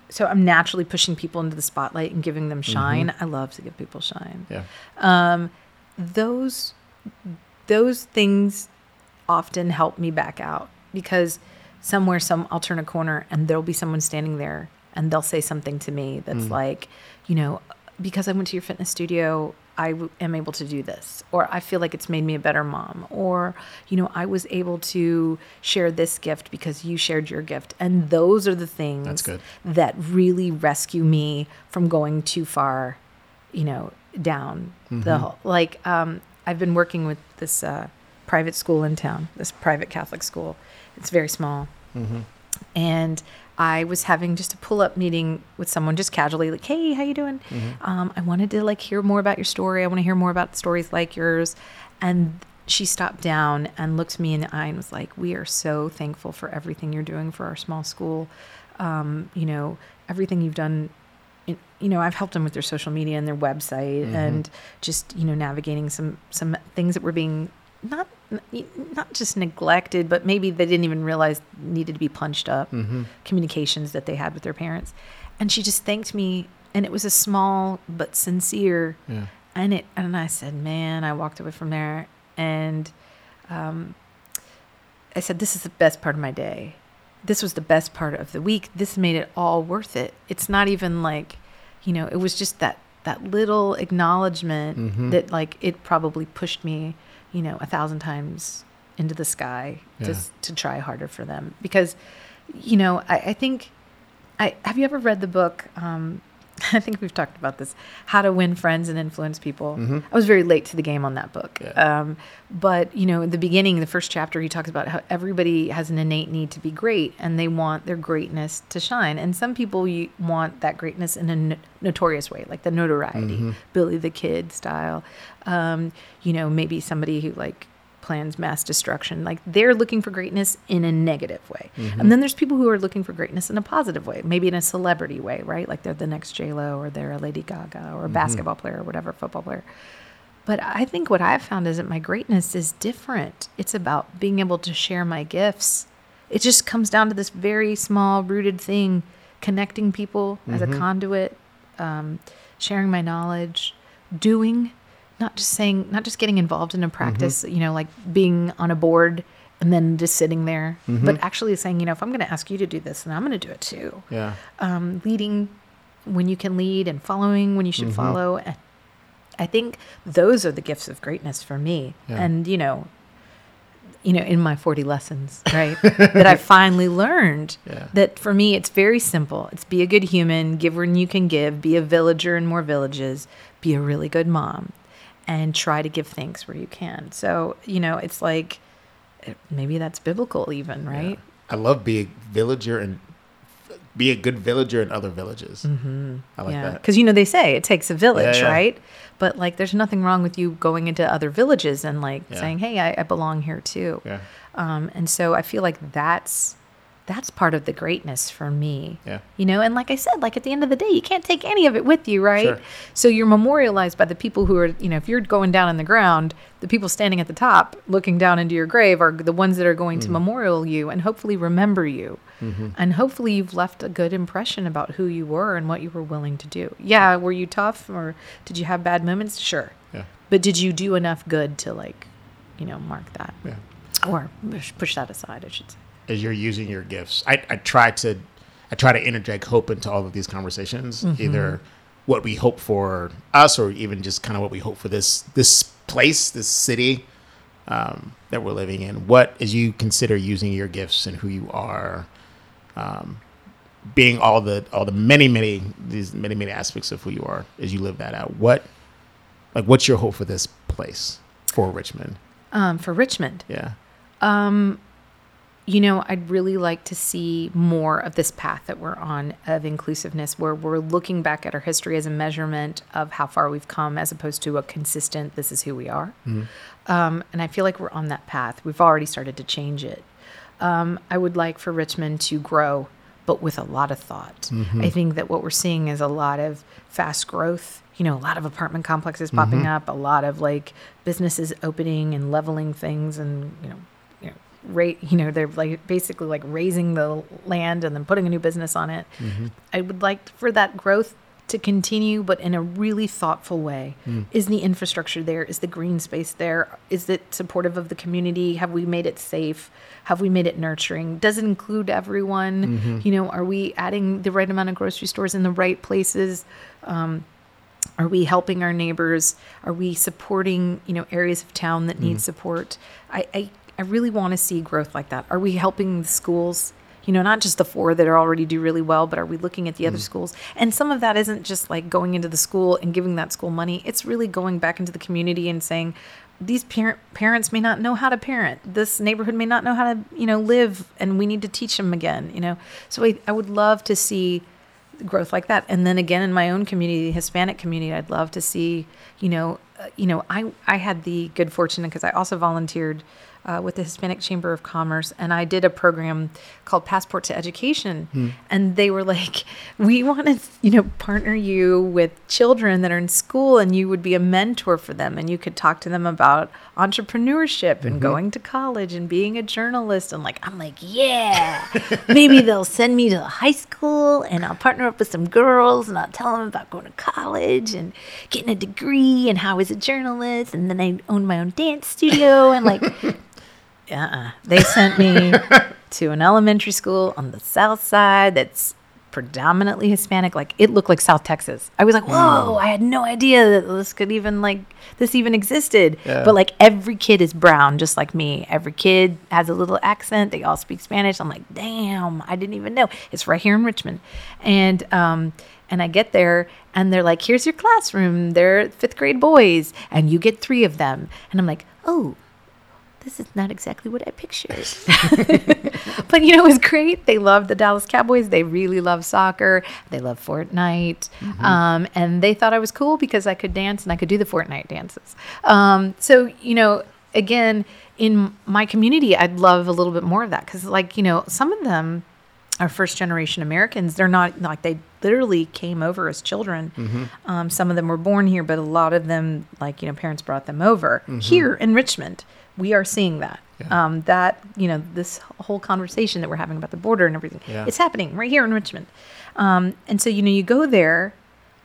so I'm naturally pushing people into the spotlight and giving them shine. I love to give people shine. Yeah. Um, those those things often help me back out because somewhere some I'll turn a corner and there'll be someone standing there and they'll say something to me that's like, you know, because I went to your fitness studio, I w- am able to do this, or I feel like it's made me a better mom, or you know, I was able to share this gift because you shared your gift, and those are the things That's good. that really rescue me from going too far, you know, down the hole. Like, um, I've been working with this uh, private school in town, this private Catholic school. It's very small. And I was having just a pull-up meeting with someone, just casually, like, "Hey, how you doing? Um, I wanted to like hear more about your story. I want to hear more about stories like yours." And she stopped down and looked me in the eye and was like, "We are so thankful for everything you're doing for our small school. Um, you know, everything you've done you know, I've helped them with their social media and their website and just, you know, navigating some some things that were being not not just neglected, but maybe they didn't even realize needed to be punched up. Communications that they had with their parents, and she just thanked me, and it was a small but sincere. Yeah. And it and I said, man, I walked away from there, and um, I said, this is the best part of my day. This was the best part of the week. This made it all worth it. It's not even like, you know, it was just that that little acknowledgment Mm-hmm. that like it probably pushed me, you know, a thousand times into the sky Yeah. just to try harder for them. Because, you know, I, I think I have you ever read the book? Um, I think we've talked about this. How to Win Friends and Influence People. I was very late to the game on that book. Mm-hmm. Yeah. Um, but you know, in the beginning, the first chapter, he talks about how everybody has an innate need to be great, and they want their greatness to shine. And some people you want that greatness in a no- notorious way, like the notoriety, Mm-hmm. Billy the Kid style. Um, you know, maybe somebody who like plans mass destruction. Like they're looking for greatness in a negative way. And then there's people who are looking for greatness in a positive way, maybe in a celebrity way, right? Like they're the next J Lo or they're a Lady Gaga or a basketball player or whatever, football player. But I think what I've found is that my greatness is different. It's about being able to share my gifts. It just comes down to this very small, rooted thing connecting people as a conduit, um, sharing my knowledge, doing, not just saying, not just getting involved in a mm-hmm. practice, you know, like being on a board and then just sitting there, mm-hmm. but actually saying, you know, if I'm going to ask you to do this, then I'm going to do it too Yeah. um, leading when you can lead and following when you should mm-hmm. follow. And I think those are the gifts of greatness for me. Yeah. And you know, you know, in my 40 lessons, right, that I finally learned Yeah. that for me it's very simple. It's be a good human, give when you can give, be a villager in more villages, be a really good mom, and try to give thanks where you can. So you know, it's like maybe that's biblical even, right? I love being a villager and be a good villager in other villages. Mm-hmm. I like yeah, that. because you know they say it takes a village, Yeah, yeah. right? But like, there's nothing wrong with you going into other villages and like Yeah. saying, "Hey, I, I belong here too." Yeah. Um, and so I feel like that's that's part of the greatness for me. Yeah. You know, and like I said, like at the end of the day, you can't take any of it with you, right? Sure. So you're memorialized by the people who are, you know, if you're going down in the ground, the people standing at the top looking down into your grave are the ones that are going Mm. to memorial you and hopefully remember you. Mm-hmm. And hopefully you've left a good impression about who you were and what you were willing to do. Yeah, were you tough or did you have bad moments? Sure. Yeah. But did you do enough good to like, you know, mark that? Yeah. Or push that aside, I should say. As you're using your gifts, I, I try to, I try to interject hope into all of these conversations. Mm-hmm. Either what we hope for us, or even just kind of what we hope for this this place, this city um, that we're living in. What, as you consider using your gifts and who you are, um, being all the all the many many these many many aspects of who you are as you live that out. What, like, what's your hope for this place for Richmond? Um, for Richmond, Yeah. You know, I'd really like to see more of this path that we're on of inclusiveness, where we're looking back at our history as a measurement of how far we've come, as opposed to a consistent, this is who we are. Um, and I feel like we're on that path. We've already started to change it. Um, I would like for Richmond to grow, but with a lot of thought. I think that what we're seeing is a lot of fast growth. You know, a lot of apartment complexes popping up, a lot of like businesses opening and leveling things, and you know, rate. You know, they're like basically like raising the land and then putting a new business on it. Mm-hmm. I would like for that growth to continue, but in a really thoughtful way. Mm. Is the infrastructure there? Is the green space there? Is it supportive of the community? Have we made it safe? Have we made it nurturing? Does it include everyone? Mm-hmm. You know, are we adding the right amount of grocery stores in the right places? Um, are we helping our neighbors? Are we supporting, you know, areas of town that need mm-hmm. support? I, I, I really want to see growth like that. Are we helping the schools? You know, not just the four that are already do really well, but are we looking at the other schools? And some of that isn't just like going into the school and giving that school money. It's really going back into the community and saying, these parent parents may not know how to parent. This neighborhood may not know how to, you know, live, and we need to teach them again. You know, so I, I would love to see growth like that. And then again, in my own community, Hispanic community, I'd love to see, you know, uh, you know, I I had the good fortune because I also volunteered uh, with the Hispanic Chamber of Commerce, and I did a program called Passport to Education, and they were like, we want to, you know, partner you with children that are in school, and you would be a mentor for them, and you could talk to them about entrepreneurship and going to college and being a journalist, and like, I'm like, yeah, maybe they'll send me to high school, and I'll partner up with some girls, and I'll tell them about going to college and getting a degree and how I was a journalist, and then I own my own dance studio, and like. Uh-uh. They sent me to an elementary school on the south side that's predominantly Hispanic. Like it looked like South Texas. I was like, whoa! I had no idea that this could even like this even existed. Yeah. But like every kid is brown, just like me. Every kid has a little accent. They all speak Spanish. I'm like, damn! I didn't even know. It's right here in Richmond, and um, and I get there and they're like, here's your classroom. They're fifth grade boys, and you get three of them. And I'm like, oh this is not exactly what I pictured. but you know, it was great. They love the Dallas Cowboys. They really love soccer. They love Fortnite. Um, and they thought I was cool because I could dance and I could do the Fortnite dances. Um, so, you know, again, in my community, I'd love a little bit more of that because, like, you know, some of them are first generation Americans. They're not like they literally came over as children. Um, some of them were born here, but a lot of them, like, you know, parents brought them over here in Richmond. We are seeing that. Um, that, you know, this whole conversation that we're having about the border and everything, Yeah. it's happening right here in Richmond. Um, and so, you know, you go there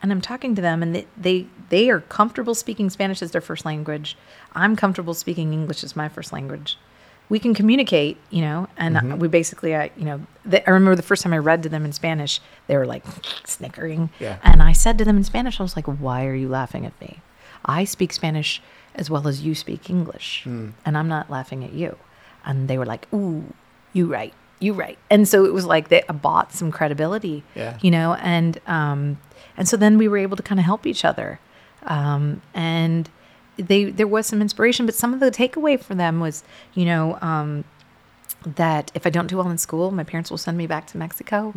and I'm talking to them and they, they, they are comfortable speaking Spanish as their first language. I'm comfortable speaking English as my first language we can communicate, you know, and uh we basically, i you know, I remember the first time I read to them in Spanish, they were like snickering. Yeah. And I said to them in Spanish, I was like, why are you laughing at me? I speak Spanish as well as you speak English, and I'm not laughing at you. And they were like, ooh, you right, you right. And so it was like they bought some credibility, Yeah. you know, and, um, and so then we were able to kind of help each other. Um, and they, there was some inspiration, but some of the takeaway for them was, you know, um, that if I don't do well in school, my parents will send me back to Mexico.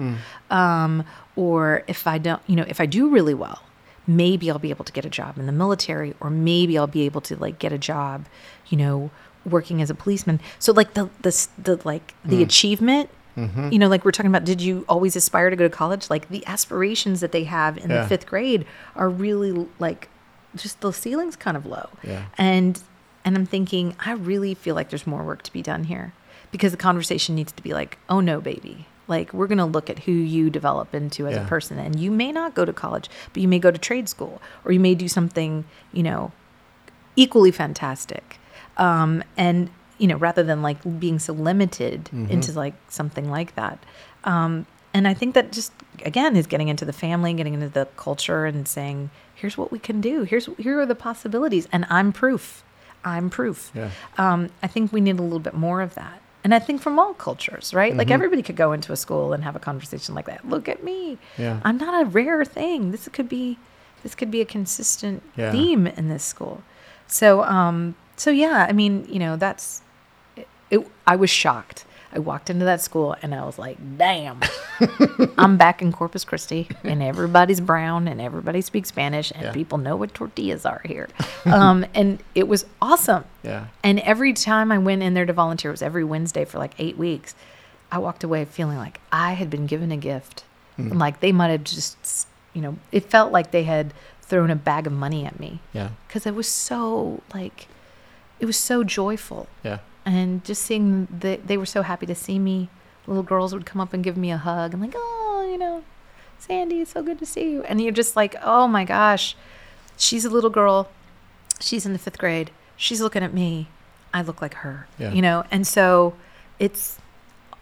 Um, or if I don't, you know, if I do really well, maybe I'll be able to get a job in the military, or maybe I'll be able to like get a job, you know, working as a policeman. So like the the the like the mm. achievement. Mm-hmm. You know, like we're talking about, did you always aspire to go to college? Like the aspirations that they have in Yeah. the fifth grade are really like just the ceiling's kind of low. Yeah. And and I'm thinking, I really feel like there's more work to be done here because the conversation needs to be like, oh no, baby. Like we're gonna look at who you develop into as Yeah. a person, and you may not go to college, but you may go to trade school, or you may do something, you know, equally fantastic. Um, and you know, rather than like being so limited into like something like that. Um, and I think that just again is getting into the family, getting into the culture, and saying, "Here's what we can do. Here's here are the possibilities." And I'm proof. I'm proof. Yeah. Um, I think we need a little bit more of that. And I think from all cultures, right? Like everybody could go into a school and have a conversation like that. Look at me. Yeah. I'm not a rare thing. This could be this could be a consistent Yeah. theme in this school. So um so yeah, I mean, you know, that's it, I was shocked. I walked into that school and I was like, damn, I'm back in Corpus Christi and everybody's brown and everybody speaks Spanish and Yeah. people know what tortillas are here. Um, and it was awesome. Yeah. And every time I went in there to volunteer, it was every Wednesday for like eight weeks. I walked away feeling like I had been given a gift. Hmm. And like they might have just, you know, it felt like they had thrown a bag of money at me Yeah. because it was so like, it was so joyful. Yeah. And just seeing that they were so happy to see me. Little girls would come up and give me a hug and like, oh, you know, Sandy, it's so good to see you. And you're just like, oh my gosh, she's a little girl. She's in the fifth grade. She's looking at me. I look like her. Yeah. You know, and so it's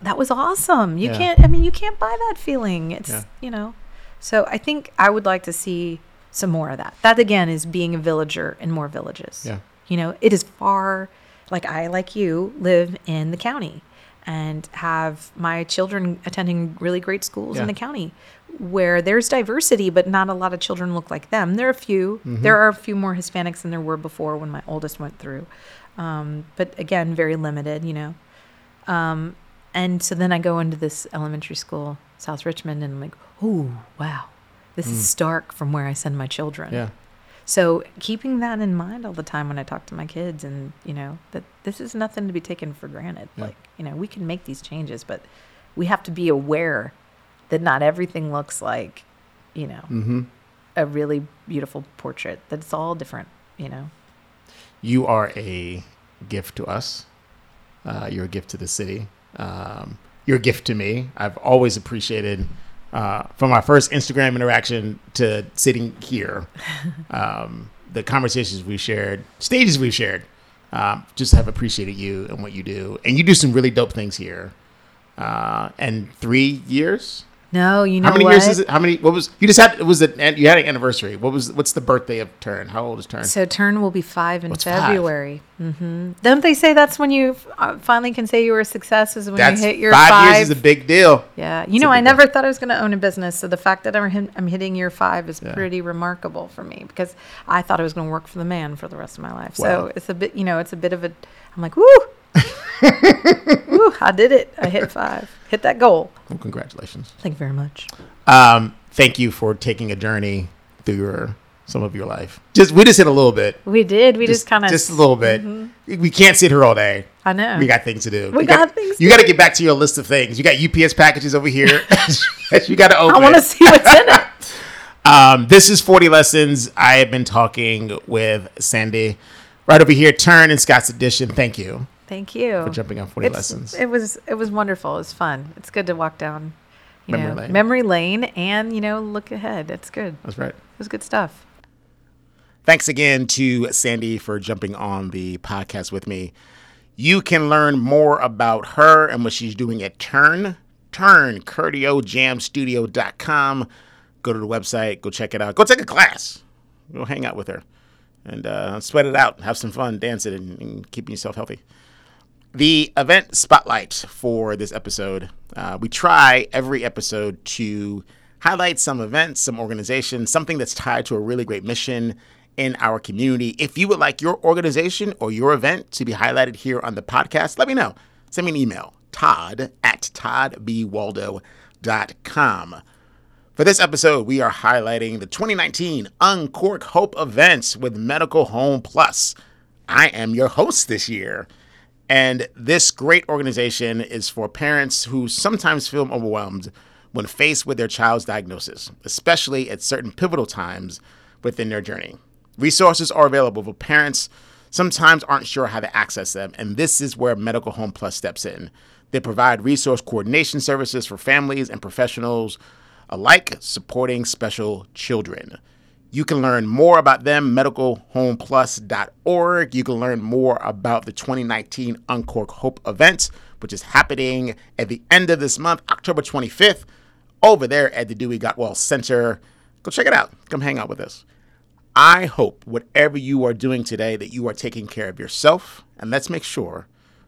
that was awesome. You Yeah. can't I mean, you can't buy that feeling. It's Yeah. you know. So I think I would like to see some more of that. That again is being a villager in more villages. Yeah. You know, it is far like I like you live in the county and have my children attending really great schools Yeah. in the county where there's diversity but not a lot of children look like them. There are a few. There are a few more Hispanics than there were before when my oldest went through. Um, but again, very limited, you know. Um, and so then I go into this elementary school, South Richmond, and I'm like, oh, wow, this is stark from where I send my children. Yeah. So keeping that in mind all the time when I talk to my kids, and you know that this is nothing to be taken for granted. Yeah. Like you know, we can make these changes, but we have to be aware that not everything looks like, you know, Mm-hmm. a really beautiful portrait. That it's all different. You know. You are a gift to us. Uh, you're a gift to the city. Um, you're a gift to me. I've always appreciated, uh, from our first Instagram interaction to sitting here, um, the conversations we shared, stages we've shared. Um, just have appreciated you and what you do, and you do some really dope things here. Uh, and three years. No, you know How many what? years is it? How many? What was you just had? It was it? You had an anniversary. What was? What's the birthday of Turn? How old is Turn? So turn will be five in What's five? February. hmm Don't they say that's when you uh, finally can say you were a success? Is when That's you hit your five, five. years is a big deal. yeah, you It's know, I never thought I was going to own a business. So the fact that I'm, I'm hitting year five is Yeah. pretty remarkable for me because I thought I was going to work for the man for the rest of my life. Wow. So it's a bit, you know, it's a bit of a. I'm like, woo, woo, I did it. I hit five, hit that goal. Well, congratulations. Thank you very much. Um, thank you for taking a journey through your some of your life. Just we just hit a little bit. We did. We just, kind of. just a little bit. We can't sit here all day. I know. We got things to do. We You got things You got to get back to your list of things. You got UPS packages over here. you got to open. I want to see what's in it. Um, this is 40 Lessons. I have been talking with Sandy right over here, Turn in Scott's Addition. Thank you Thank you for jumping on 40 It's- Lessons. It was it was wonderful. It was fun. It's good to walk down, you Memory know, lane. memory lane, and you know, look ahead. It's good. That's right. It was good stuff. Thanks again to Sandy for jumping on the podcast with me. You can learn more about her and what she's doing at Turn, Turn, cardiojamstudio.com. Go to the website, go check it out. Go take a class. Go hang out with her and uh, sweat it out. Have some fun, dance it, and, and keeping yourself healthy. The event spotlight for this episode. Uh, we try every episode to highlight some events, some organizations, something that's tied to a really great mission in our community. If you would like your organization or your event to be highlighted here on the podcast, let me know. Send me an email, todd at toddbwaldo.com. For this episode, we are highlighting the 2019 Uncork Hope events with Medical Home Plus. I am your host this year. And this great organization is for parents who sometimes feel overwhelmed when faced with their child's diagnosis, especially at certain pivotal times within their journey. Resources are available for parents sometimes aren't sure how to access them, and this is where Medical Home Plus steps in. They provide resource coordination services for families and professionals alike, supporting special children. You can learn more about them, medicalhomeplus.org. You can learn more about the 2019 Uncork Hope event, which is happening at the end of this month, October 25th, over there at the Dewey Gottwald Center. Go check it out. Come hang out with us. I hope whatever you are doing today that you are taking care of yourself, and let's make sure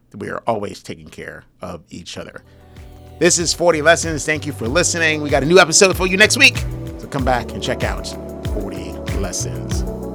that we are always taking care of each other. This is 40 Lessons. Thank you for listening. We got a new episode for you next week. So come back and check out 40 Lessons.